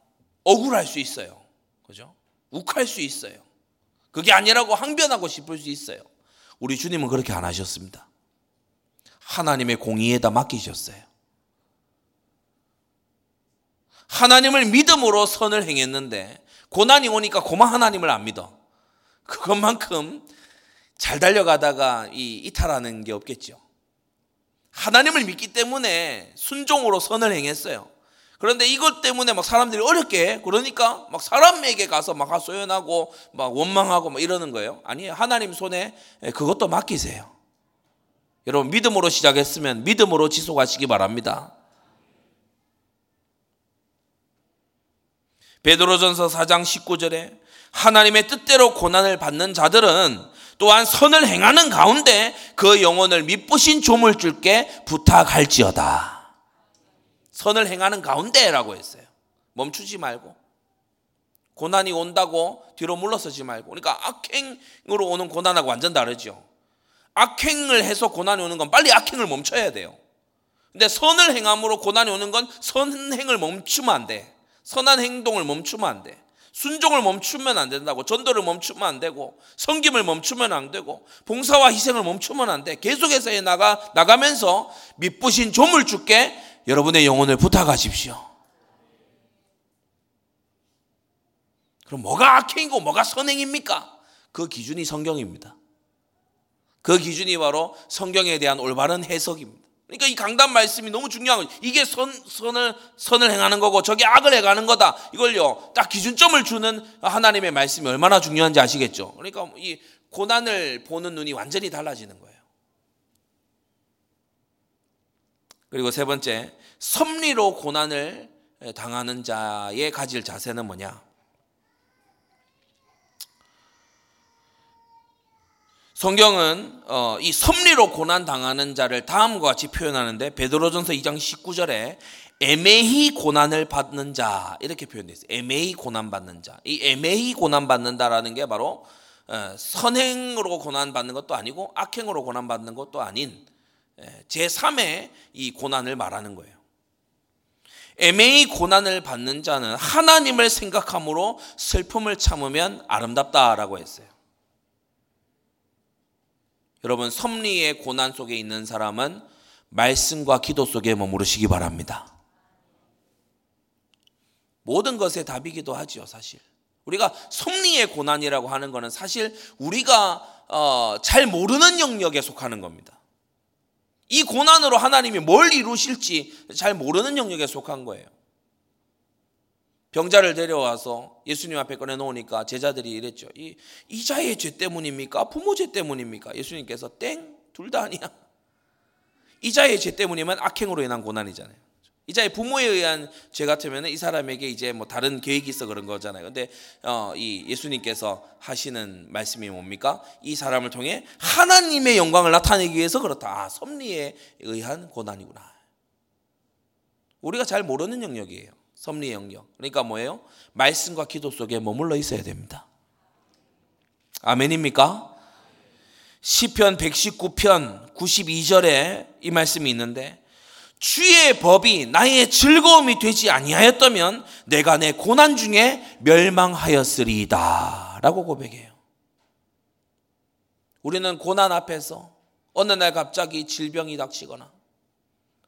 억울할 수 있어요. 그죠? 욱할 수 있어요. 그게 아니라고 항변하고 싶을 수 있어요. 우리 주님은 그렇게 안 하셨습니다. 하나님의 공의에다 맡기셨어요. 하나님을 믿음으로 선을 행했는데 고난이 오니까 고마 하나님을 안 믿어. 그것만큼 잘 달려가다가 이 이탈하는 게 없겠죠. 하나님을 믿기 때문에 순종으로 선을 행했어요. 그런데 이것 때문에 막 사람들이 어렵게 그러니까 막 사람에게 가서 막 하소연하고 막 원망하고 막 이러는 거예요. 아니에요. 하나님 손에 그것도 맡기세요. 여러분 믿음으로 시작했으면 믿음으로 지속하시기 바랍니다. 베드로전서 4장 19절에 하나님의 뜻대로 고난을 받는 자들은 또한 선을 행하는 가운데 그 영혼을 미쁘신 조물줄게 부탁할지어다. 선을 행하는 가운데라고 했어요. 멈추지 말고. 고난이 온다고 뒤로 물러서지 말고. 그러니까 악행으로 오는 고난하고 완전 다르죠. 악행을 해서 고난이 오는 건 빨리 악행을 멈춰야 돼요. 근데 선을 행함으로 고난이 오는 건 선행을 멈추면 안 돼. 선한 행동을 멈추면 안 돼. 순종을 멈추면 안 된다고. 전도를 멈추면 안 되고, 성김을 멈추면 안 되고, 봉사와 희생을 멈추면 안 돼. 계속해서 해 나가, 나가면서 믿부신 조물 주께 여러분의 영혼을 부탁하십시오. 그럼 뭐가 악행이고 뭐가 선행입니까? 그 기준이 성경입니다. 그 기준이 바로 성경에 대한 올바른 해석입니다. 그러니까 이 강단 말씀이 너무 중요한 거죠. 이게 선, 선을, 선을 행하는 거고 저게 악을 행하는 거다. 이걸요, 딱 기준점을 주는 하나님의 말씀이 얼마나 중요한지 아시겠죠? 그러니까 이 고난을 보는 눈이 완전히 달라지는 거예요. 그리고 세 번째, 섭리로 고난을 당하는 자의 가질 자세는 뭐냐? 성경은 어, 이 섭리로 고난 당하는 자를 다음과 같이 표현하는데 베드로전서 2장 19절에 애매히 고난을 받는 자 이렇게 표현되어 있어요. 애매히 고난 받는 자. 이 애매히 고난 받는다라는 게 바로 어, 선행으로 고난 받는 것도 아니고 악행으로 고난 받는 것도 아닌 제 3의 이 고난을 말하는 거예요. 애매히 고난을 받는 자는 하나님을 생각함으로 슬픔을 참으면 아름답다라고 했어요. 여러분 섭리의 고난 속에 있는 사람은 말씀과 기도 속에 머무르시기 바랍니다. 모든 것의 답이기도 하지요, 사실. 우리가 섭리의 고난이라고 하는 것은 사실 우리가 어, 잘 모르는 영역에 속하는 겁니다. 이 고난으로 하나님이 뭘 이루실지 잘 모르는 영역에 속한 거예요. 병자를 데려와서 예수님 앞에 꺼내놓으니까 제자들이 이랬죠. 이, 이자의 죄 때문입니까? 부모 죄 때문입니까? 예수님께서 땡, 둘 다 아니야. 이자의 죄 때문이면 악행으로 인한 고난이잖아요. 이자의 부모에 의한 죄 같으면 이 사람에게 이제 뭐 다른 계획이 있어 그런 거잖아요. 근데 어, 이 예수님께서 하시는 말씀이 뭡니까? 이 사람을 통해 하나님의 영광을 나타내기 위해서 그렇다. 아, 섭리에 의한 고난이구나. 우리가 잘 모르는 영역이에요. 섭리의 영역. 그러니까 뭐예요? 말씀과 기도 속에 머물러 있어야 됩니다. 아멘입니까? 시편 119편 92절에 이 말씀이 있는데 주의 법이 나의 즐거움이 되지 아니하였다면 내가 내 고난 중에 멸망하였으리이다. 라고 고백해요. 우리는 고난 앞에서 어느 날 갑자기 질병이 닥치거나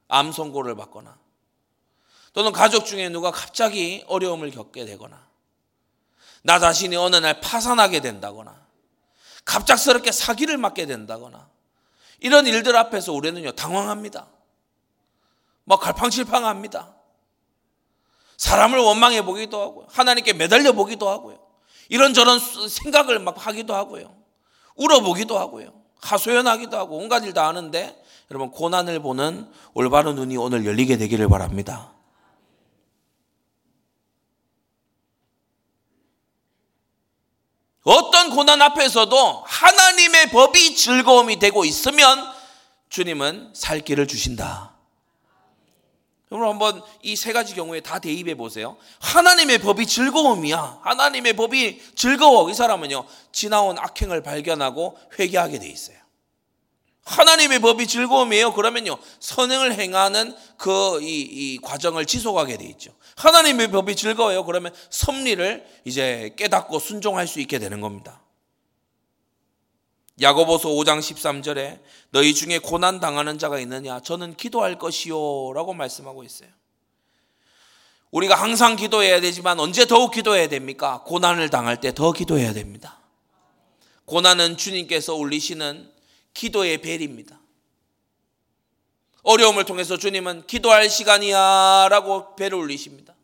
암 선고를 받거나 또는 가족 중에 누가 갑자기 어려움을 겪게 되거나 나 자신이 어느 날 파산하게 된다거나 갑작스럽게 사기를 맞게 된다거나 이런 일들 앞에서 우리는요 당황합니다. 막 갈팡질팡합니다. 사람을 원망해 보기도 하고요. 하나님께 매달려 보기도 하고요. 이런저런 생각을 막 하기도 하고요. 울어보기도 하고요. 하소연하기도 하고 온갖 일 다 하는데 여러분 고난을 보는 올바른 눈이 오늘 열리게 되기를 바랍니다. 어떤 고난 앞에서도 하나님의 법이 즐거움이 되고 있으면 주님은 살 길을 주신다. 여러분 한번 이 세 가지 경우에 다 대입해 보세요. 하나님의 법이 즐거움이야. 하나님의 법이 즐거워. 이 사람은요, 지나온 악행을 발견하고 회개하게 돼 있어요. 하나님의 법이 즐거움이에요. 그러면요, 선행을 행하는 그, 이, 이 과정을 지속하게 돼 있죠. 하나님의 법이 즐거워요. 그러면 섭리를 이제 깨닫고 순종할 수 있게 되는 겁니다. 야고보서 5장 13절에 너희 중에 고난 당하는 자가 있느냐 저는 기도할 것이요라고 말씀하고 있어요. 우리가 항상 기도해야 되지만 언제 더욱 기도해야 됩니까? 고난을 당할 때 더 기도해야 됩니다. 고난은 주님께서 올리시는 기도의 벨입니다. 어려움을 통해서 주님은 기도할 시간이야 라고 벨을 올리십니다.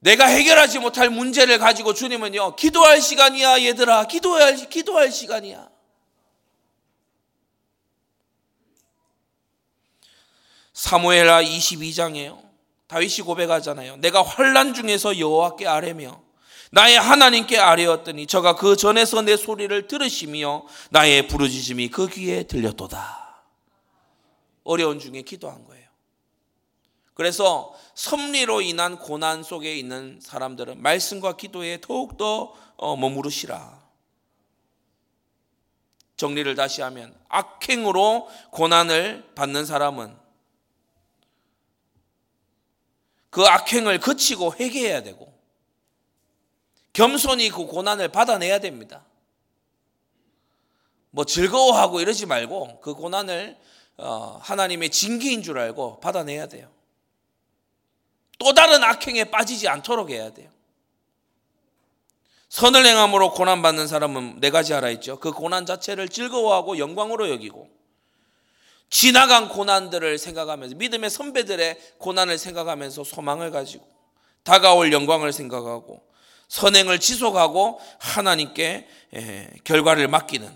내가 해결하지 못할 문제를 가지고 주님은요, 기도할 시간이야, 얘들아. 기도할, 기도할 시간이야. 사무엘하 22장에요. 다윗이 고백하잖아요. 내가 환란 중에서 여호와께 아뢰며 나의 하나님께 아뢰었더니 저가 그 전에서 내 소리를 들으시며 나의 부르짖음이 그 귀에 들렸도다. 어려운 중에 기도한 거예요. 그래서 섭리로 인한 고난 속에 있는 사람들은 말씀과 기도에 더욱더 어, 머무르시라. 정리를 다시 하면 악행으로 고난을 받는 사람은 그 악행을 그치고 회개해야 되고 겸손히 그 고난을 받아내야 됩니다. 뭐 즐거워하고 이러지 말고 그 고난을 어, 하나님의 징계인 줄 알고 받아내야 돼요. 또 다른 악행에 빠지지 않도록 해야 돼요. 선을 행함으로 고난받는 사람은 네 가지 알아 있죠. 그 고난 자체를 즐거워하고 영광으로 여기고 지나간 고난들을 생각하면서 믿음의 선배들의 고난을 생각하면서 소망을 가지고 다가올 영광을 생각하고 선행을 지속하고 하나님께 결과를 맡기는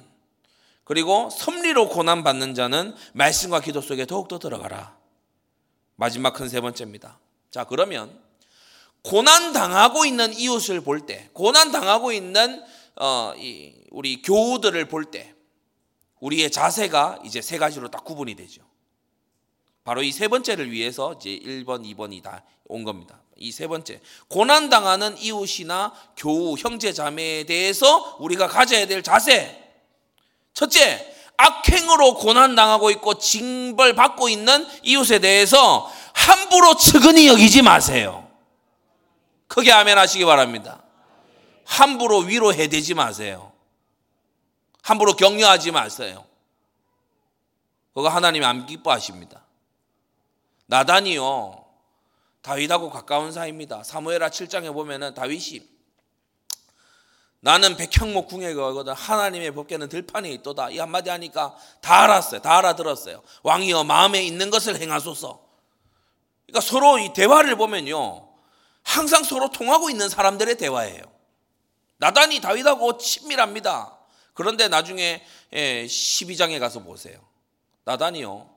그리고 섭리로 고난받는 자는 말씀과 기도 속에 더욱더 들어가라. 마지막 큰 세 번째입니다. 자, 그러면 고난 당하고 있는 이웃을 볼 때, 고난 당하고 있는 어, 이, 우리 교우들을 볼 때, 우리의 자세가 이제 세 가지로 딱 구분이 되죠. 바로 이 세 번째를 위해서 이제 1번, 2번이 다 온 겁니다. 이 세 번째. 고난 당하는 이웃이나 교우, 형제 자매에 대해서 우리가 가져야 될 자세. 첫째, 악행으로 고난 당하고 있고 징벌 받고 있는 이웃에 대해서 함부로 측은히 여기지 마세요. 크게 아멘 하시기 바랍니다. 함부로 위로해 대지 마세요. 함부로 격려하지 마세요. 그거 하나님이 안 기뻐하십니다. 나단이요. 다윗하고 가까운 사이입니다. 사무엘하 7장에 보면은 다윗이 나는 백향목 궁에 거거든 하나님의 법궤는 들판에 있도다 이 한마디 하니까 다 알았어요. 다 알아들었어요. 왕이여 마음에 있는 것을 행하소서. 그러니까 서로 이 대화를 보면요. 항상 서로 통하고 있는 사람들의 대화예요. 나단이 다윗하고 친밀합니다. 그런데 나중에 12장에 예, 가서 보세요. 나단이요.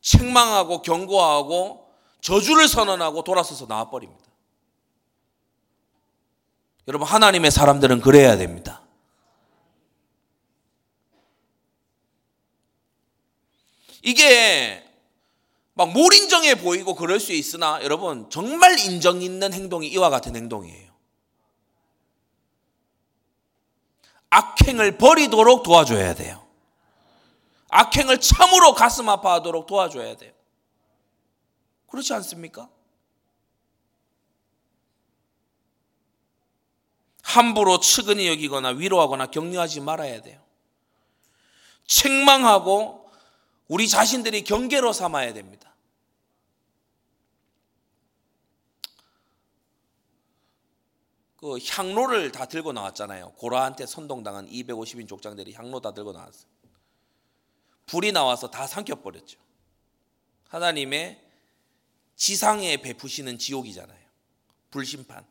책망하고 경고하고 저주를 선언하고 돌아서서 나와버립니다. 여러분, 하나님의 사람들은 그래야 됩니다. 이게 막 몰인정해 보이고 그럴 수 있으나 여러분, 정말 인정 있는 행동이 이와 같은 행동이에요. 악행을 버리도록 도와줘야 돼요. 악행을 참으로 가슴 아파하도록 도와줘야 돼요. 그렇지 않습니까? 함부로 측은히 여기거나 위로하거나 격려하지 말아야 돼요. 책망하고 우리 자신들이 경계로 삼아야 됩니다. 그 향로를 다 들고 나왔잖아요. 고라한테 선동당한 250인 족장들이 향로 다 들고 나왔어요. 불이 나와서 다 삼켜버렸죠. 하나님의 지상에 베푸시는 지옥이잖아요. 불심판.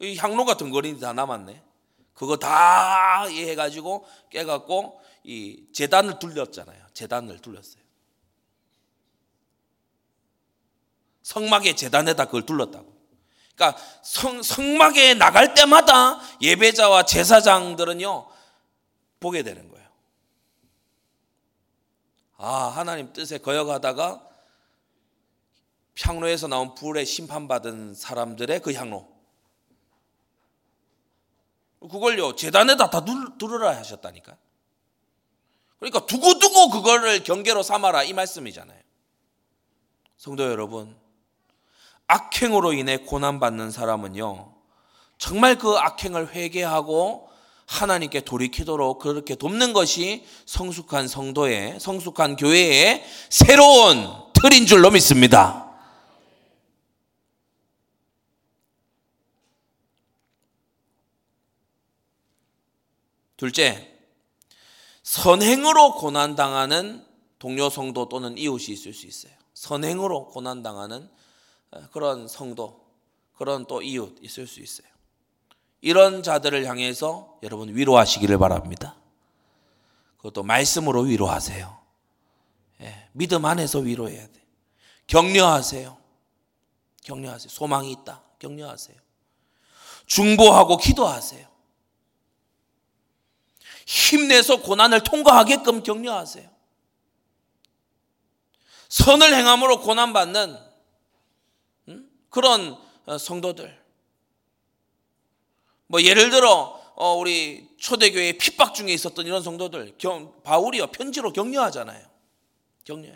이 향로가 덩거리 다 남았네. 그거 다 해가지고 깨갖고 이 재단을 둘렸잖아요. 재단을 둘렸어요. 성막의 재단에다 그걸 둘렀다고. 그러니까 성, 성막에 나갈 때마다 예배자와 제사장들은요 보게 되는 거예요. 아 하나님 뜻에 거역하다가 향로에서 나온 불에 심판받은 사람들의 그 향로. 그걸요, 재단에다 다 두르라 하셨다니까. 그러니까 두고두고 그거를 경계로 삼아라 이 말씀이잖아요. 성도 여러분, 악행으로 인해 고난받는 사람은요, 정말 그 악행을 회개하고 하나님께 돌이키도록 그렇게 돕는 것이 성숙한 성도의, 성숙한 교회의 새로운 틀인 줄로 믿습니다. 둘째, 선행으로 고난당하는 동료 성도 또는 이웃이 있을 수 있어요. 선행으로 고난당하는 어, 그런 성도, 그런 또 이웃 있을 수 있어요. 이런 자들을 향해서 여러분 위로하시기를 바랍니다. 그것도 말씀으로 위로하세요. 예, 믿음 안에서 위로해야 돼. 격려하세요. 격려하세요. 소망이 있다. 격려하세요. 중보하고 기도하세요. 힘내서 고난을 통과하게끔 격려하세요. 선을 행함으로 고난받는 그런 어, 성도들. 뭐 예를 들어 어, 우리 초대교회 핍박 중에 있었던 이런 성도들 바울이요 편지로 격려하잖아요. 격려.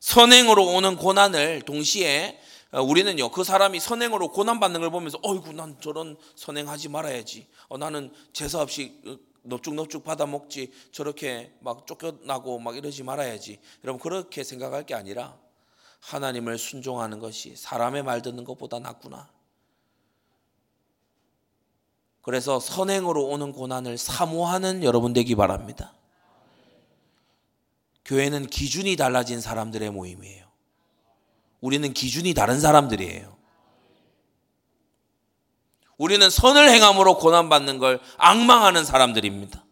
선행으로 오는 고난을 동시에 어, 우리는요 그 사람이 선행으로 고난 받는 걸 보면서 어이구 난 저런 선행하지 말아야지. 어, 나는 제사 없이 어, 넙죽넙죽 받아 먹지 저렇게 막 쫓겨나고 막 이러지 말아야지. 여러분 그렇게 생각할 게 아니라 하나님을 순종하는 것이 사람의 말 듣는 것보다 낫구나. 그래서 선행으로 오는 고난을 사모하는 여러분 되기 바랍니다. 교회는 기준이 달라진 사람들의 모임이에요. 우리는 기준이 다른 사람들이에요. 우리는 선을 행함으로 고난받는 걸 악망하는 사람들입니다.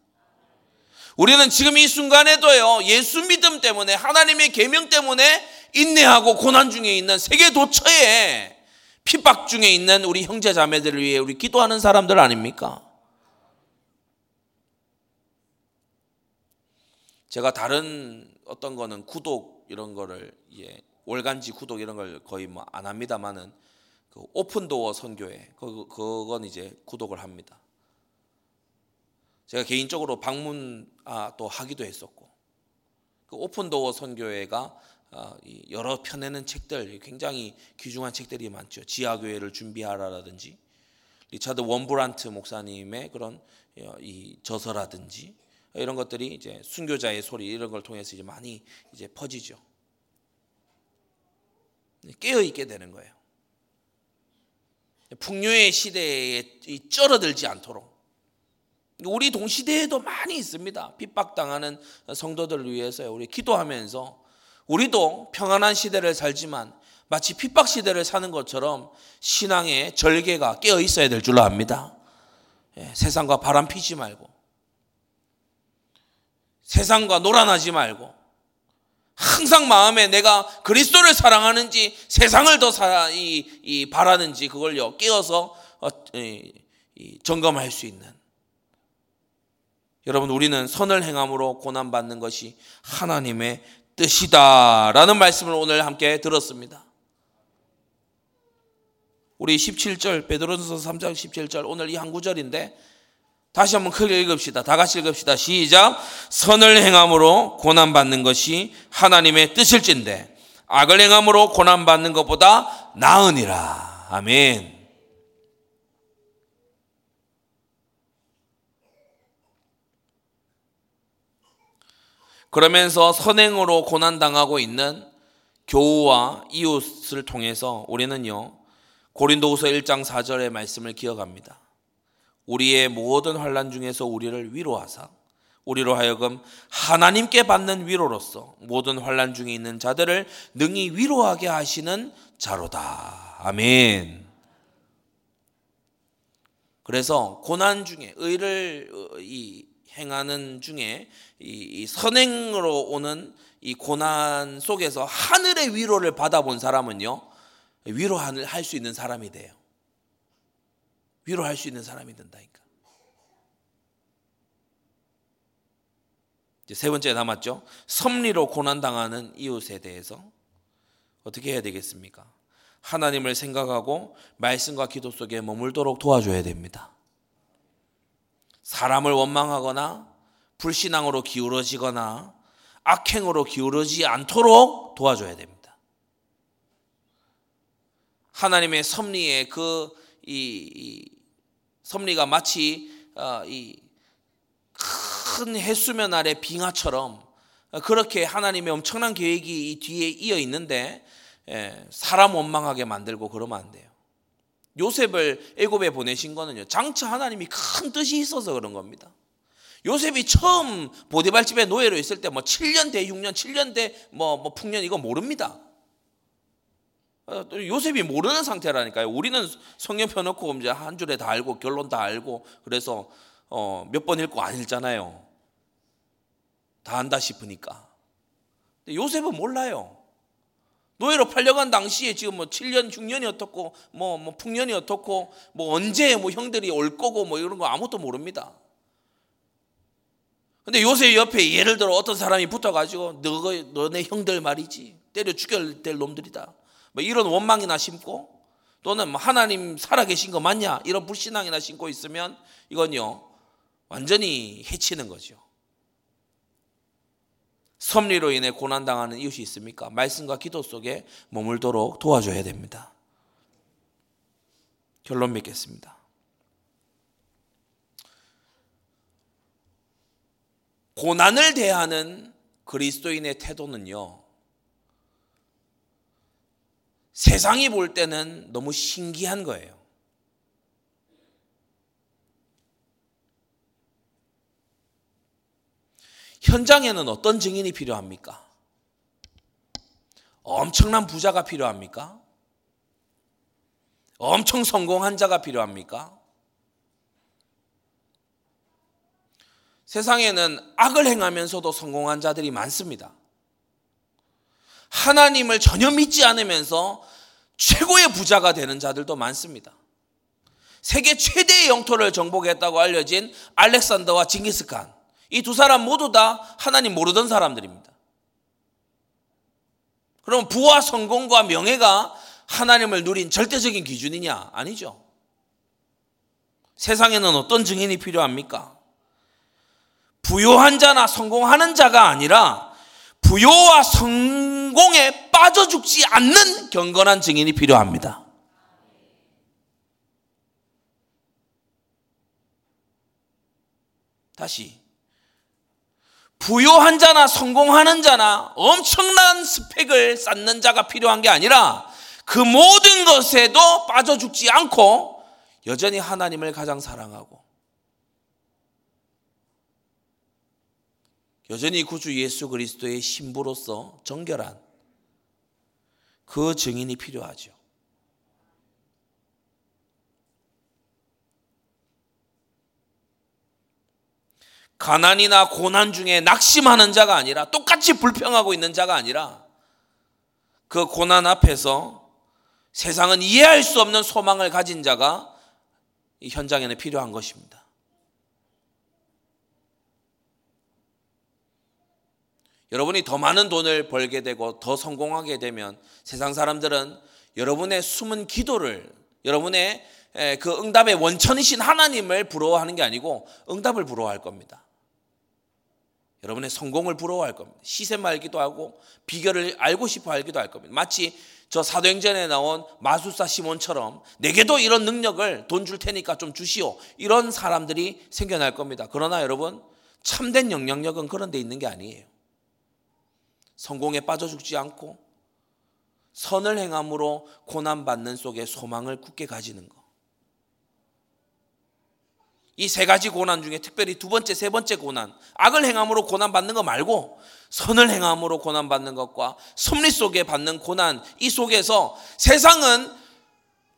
우리는 지금 이 순간에도요, 예수 믿음 때문에, 하나님의 계명 때문에 인내하고 고난 중에 있는 세계 도처에 핍박 중에 있는 우리 형제 자매들을 위해 우리 기도하는 사람들 아닙니까? 제가 다른 어떤 거는 구독 이런 거를 예, 월간지 구독 이런 걸 거의 뭐 안 합니다만은 그 오픈도어 선교회 그 그건 이제 구독을 합니다. 제가 개인적으로 방문 아, 또 하기도 했었고 그 오픈도어 선교회가 아, 여러 편에는 책들 굉장히 귀중한 책들이 많죠. 지하교회를 준비하라라든지 리차드 원브란트 목사님의 그런 어, 이 저서라든지 이런 것들이 이제 순교자의 소리 이런 걸 통해서 이제 많이 이제 퍼지죠. 깨어 있게 되는 거예요. 풍요의 시대에 쩔어들지 않도록 우리 동시대에도 많이 있습니다. 핍박당하는 성도들을 위해서 우리 기도하면서 우리도 평안한 시대를 살지만 마치 핍박 시대를 사는 것처럼 신앙의 절개가 깨어 있어야 될 줄로 압니다. 예, 세상과 바람 피지 말고 세상과 놀아나지 말고 항상 마음에 내가 그리스도를 사랑하는지 세상을 더 사, 이, 이 바라는지 그걸요 깨어서 어, 이, 이, 점검할 수 있는 여러분 우리는 선을 행함으로 고난 받는 것이 하나님의 뜻이다라는 말씀을 오늘 함께 들었습니다. 우리 17절 베드로전서 3장 17절 오늘 이 한 구절인데 다시 한번 크게 읽읍시다. 다 같이 읽읍시다. 시작. 선을 행함으로 고난 받는 것이 하나님의 뜻일진데 악을 행함으로 고난 받는 것보다 나으니라. 아멘. 그러면서 선행으로 고난당하고 있는 교우와 이웃을 통해서 우리는요, 고린도후서 1장 4절의 말씀을 기억합니다. 우리의 모든 환란 중에서 우리를 위로하사 우리로 하여금 하나님께 받는 위로로서 모든 환란 중에 있는 자들을 능히 위로하게 하시는 자로다. 아멘. 그래서 고난 중에 의를 어, 이 행하는 중에 이, 선행으로 오는 이 고난 속에서 하늘의 위로를 받아본 사람은요 위로할 수 있는 사람이 돼요. 위로할 수 있는 사람이 된다니까. 이제 세 번째 남았죠. 섭리로 고난 당하는 이웃에 대해서 어떻게 해야 되겠습니까? 하나님을 생각하고 말씀과 기도 속에 머물도록 도와줘야 됩니다. 사람을 원망하거나 불신앙으로 기울어지거나 악행으로 기울어지지 않도록 도와줘야 됩니다. 하나님의 섭리의 그 이, 이 섭리가 마치 어, 이큰 해수면 아래 빙하처럼 그렇게 하나님의 엄청난 계획이 이 뒤에 이어 있는데 예, 사람 원망하게 만들고 그러면 안 돼요. 요셉을 애굽에 보내신 거는요. 장차 하나님이 큰 뜻이 있어서 그런 겁니다. 요셉이 처음 보디발 집에 노예로 있을 때 뭐 7년 대 6년, 7년 대뭐 뭐 풍년 이거 모릅니다. 어, 요셉이 모르는 상태라니까요. 우리는 성경 펴놓고 이제 한 줄에 다 알고 결론 다 알고 그래서 어, 몇 번 읽고 안 읽잖아요. 다 안다 싶으니까. 요셉은 몰라요. 노예로 팔려간 당시에 지금 뭐 7년, 6년이 어떻고, 뭐, 뭐 풍년이 어떻고, 뭐 언제 뭐 형들이 올 거고 뭐 이런 거 아무것도 모릅니다. 근데 요새 옆에 예를 들어 어떤 사람이 붙어가지고 너, 너네 형들 말이지. 때려 죽여야 될 놈들이다. 뭐 이런 원망이나 심고 또는 뭐 하나님 살아계신 거 맞냐? 이런 불신앙이나 심고 있으면 이건요, 완전히 해치는 거죠. 섭리로 인해 고난당하는 이웃이 있습니까? 말씀과 기도 속에 머물도록 도와줘야 됩니다. 결론 맺겠습니다. 고난을 대하는 그리스도인의 태도는요, 세상이 볼 때는 너무 신기한 거예요. 현장에는 어떤 증인이 필요합니까? 엄청난 부자가 필요합니까? 엄청 성공한 자가 필요합니까? 세상에는 악을 행하면서도 성공한 자들이 많습니다. 하나님을 전혀 믿지 않으면서 최고의 부자가 되는 자들도 많습니다. 세계 최대의 영토를 정복했다고 알려진 알렉산더와 징기스칸. 이 두 사람 모두 다 하나님 모르던 사람들입니다. 그럼 부와 성공과 명예가 하나님을 누린 절대적인 기준이냐? 아니죠. 세상에는 어떤 증인이 필요합니까? 부요한 자나 성공하는 자가 아니라 부요와 성공에 빠져 죽지 않는 경건한 증인이 필요합니다. 다시 부요한 자나 성공하는 자나 엄청난 스펙을 쌓는 자가 필요한 게 아니라 그 모든 것에도 빠져 죽지 않고 여전히 하나님을 가장 사랑하고 여전히 구주 예수 그리스도의 신부로서 정결한 그 증인이 필요하죠. 가난이나 고난 중에 낙심하는 자가 아니라 똑같이 불평하고 있는 자가 아니라 그 고난 앞에서 세상은 이해할 수 없는 소망을 가진 자가 이 현장에는 필요한 것입니다. 여러분이 더 많은 돈을 벌게 되고 더 성공하게 되면 세상 사람들은 여러분의 숨은 기도를 여러분의 그 응답의 원천이신 하나님을 부러워하는 게 아니고 응답을 부러워할 겁니다. 여러분의 성공을 부러워할 겁니다. 시세 말기도 하고 비결을 알고 싶어 알기도 할 겁니다. 마치 저 사도행전에 나온 마술사 시몬처럼 내게도 이런 능력을 돈 줄 테니까 좀 주시오. 이런 사람들이 생겨날 겁니다. 그러나 여러분 참된 영향력은 그런 데 있는 게 아니에요. 성공에 빠져 죽지 않고 선을 행함으로 고난 받는 속에 소망을 굳게 가지는 것. 이 세 가지 고난 중에 특별히 두 번째, 세 번째 고난, 악을 행함으로 고난 받는 거 말고 선을 행함으로 고난 받는 것과 섭리 속에 받는 고난, 이 속에서 세상은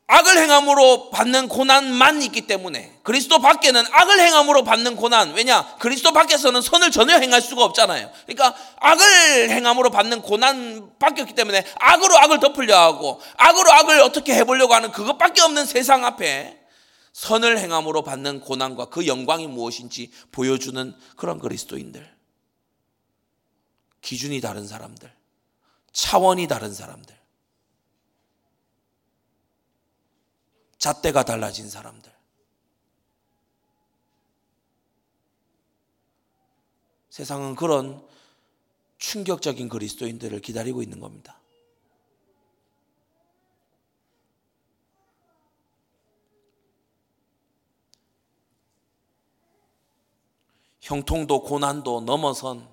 악을 행함으로 받는 고난만 있기 때문에 그리스도 밖에는 악을 행함으로 받는 고난 왜냐 그리스도 밖에서는 선을 전혀 행할 수가 없잖아요 그러니까 악을 행함으로 받는 고난밖에 없기 때문에 악으로 악을 덮으려 하고 악으로 악을 어떻게 해보려고 하는 그것밖에 없는 세상 앞에 선을 행함으로 받는 고난과 그 영광이 무엇인지 보여주는 그런 그리스도인들. 기준이 다른 사람들. 차원이 다른 사람들. 잣대가 달라진 사람들. 세상은 그런 충격적인 그리스도인들을 기다리고 있는 겁니다. 형통도 고난도 넘어선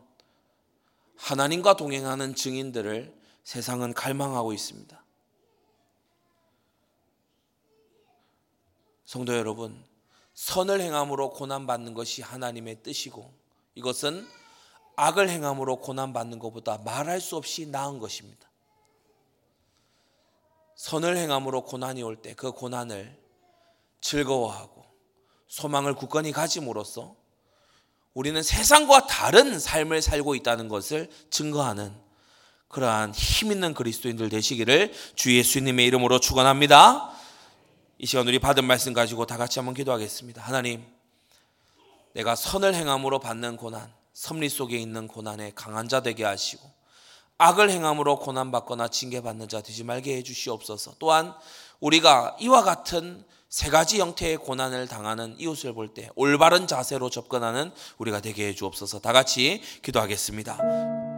하나님과 동행하는 증인들을 세상은 갈망하고 있습니다. 성도 여러분, 선을 행함으로 고난받는 것이 하나님의 뜻이고 이것은 악을 행함으로 고난받는 것보다 말할 수 없이 나은 것입니다. 선을 행함으로 고난이 올 때 그 고난을 즐거워하고 소망을 굳건히 가짐으로써 우리는 세상과 다른 삶을 살고 있다는 것을 증거하는 그러한 힘 있는 그리스도인들 되시기를 주 예수님의 이름으로 축원합니다. 이 시간 우리 받은 말씀 가지고 다 같이 한번 기도하겠습니다. 하나님, 내가 선을 행함으로 받는 고난, 섭리 속에 있는 고난에 강한 자 되게 하시고 악을 행함으로 고난 받거나 징계 받는 자 되지 말게 해 주시옵소서. 또한 우리가 이와 같은 세 가지 형태의 고난을 당하는 이웃을 볼 때 올바른 자세로 접근하는 우리가 되게 해 주옵소서. 다 같이 기도하겠습니다.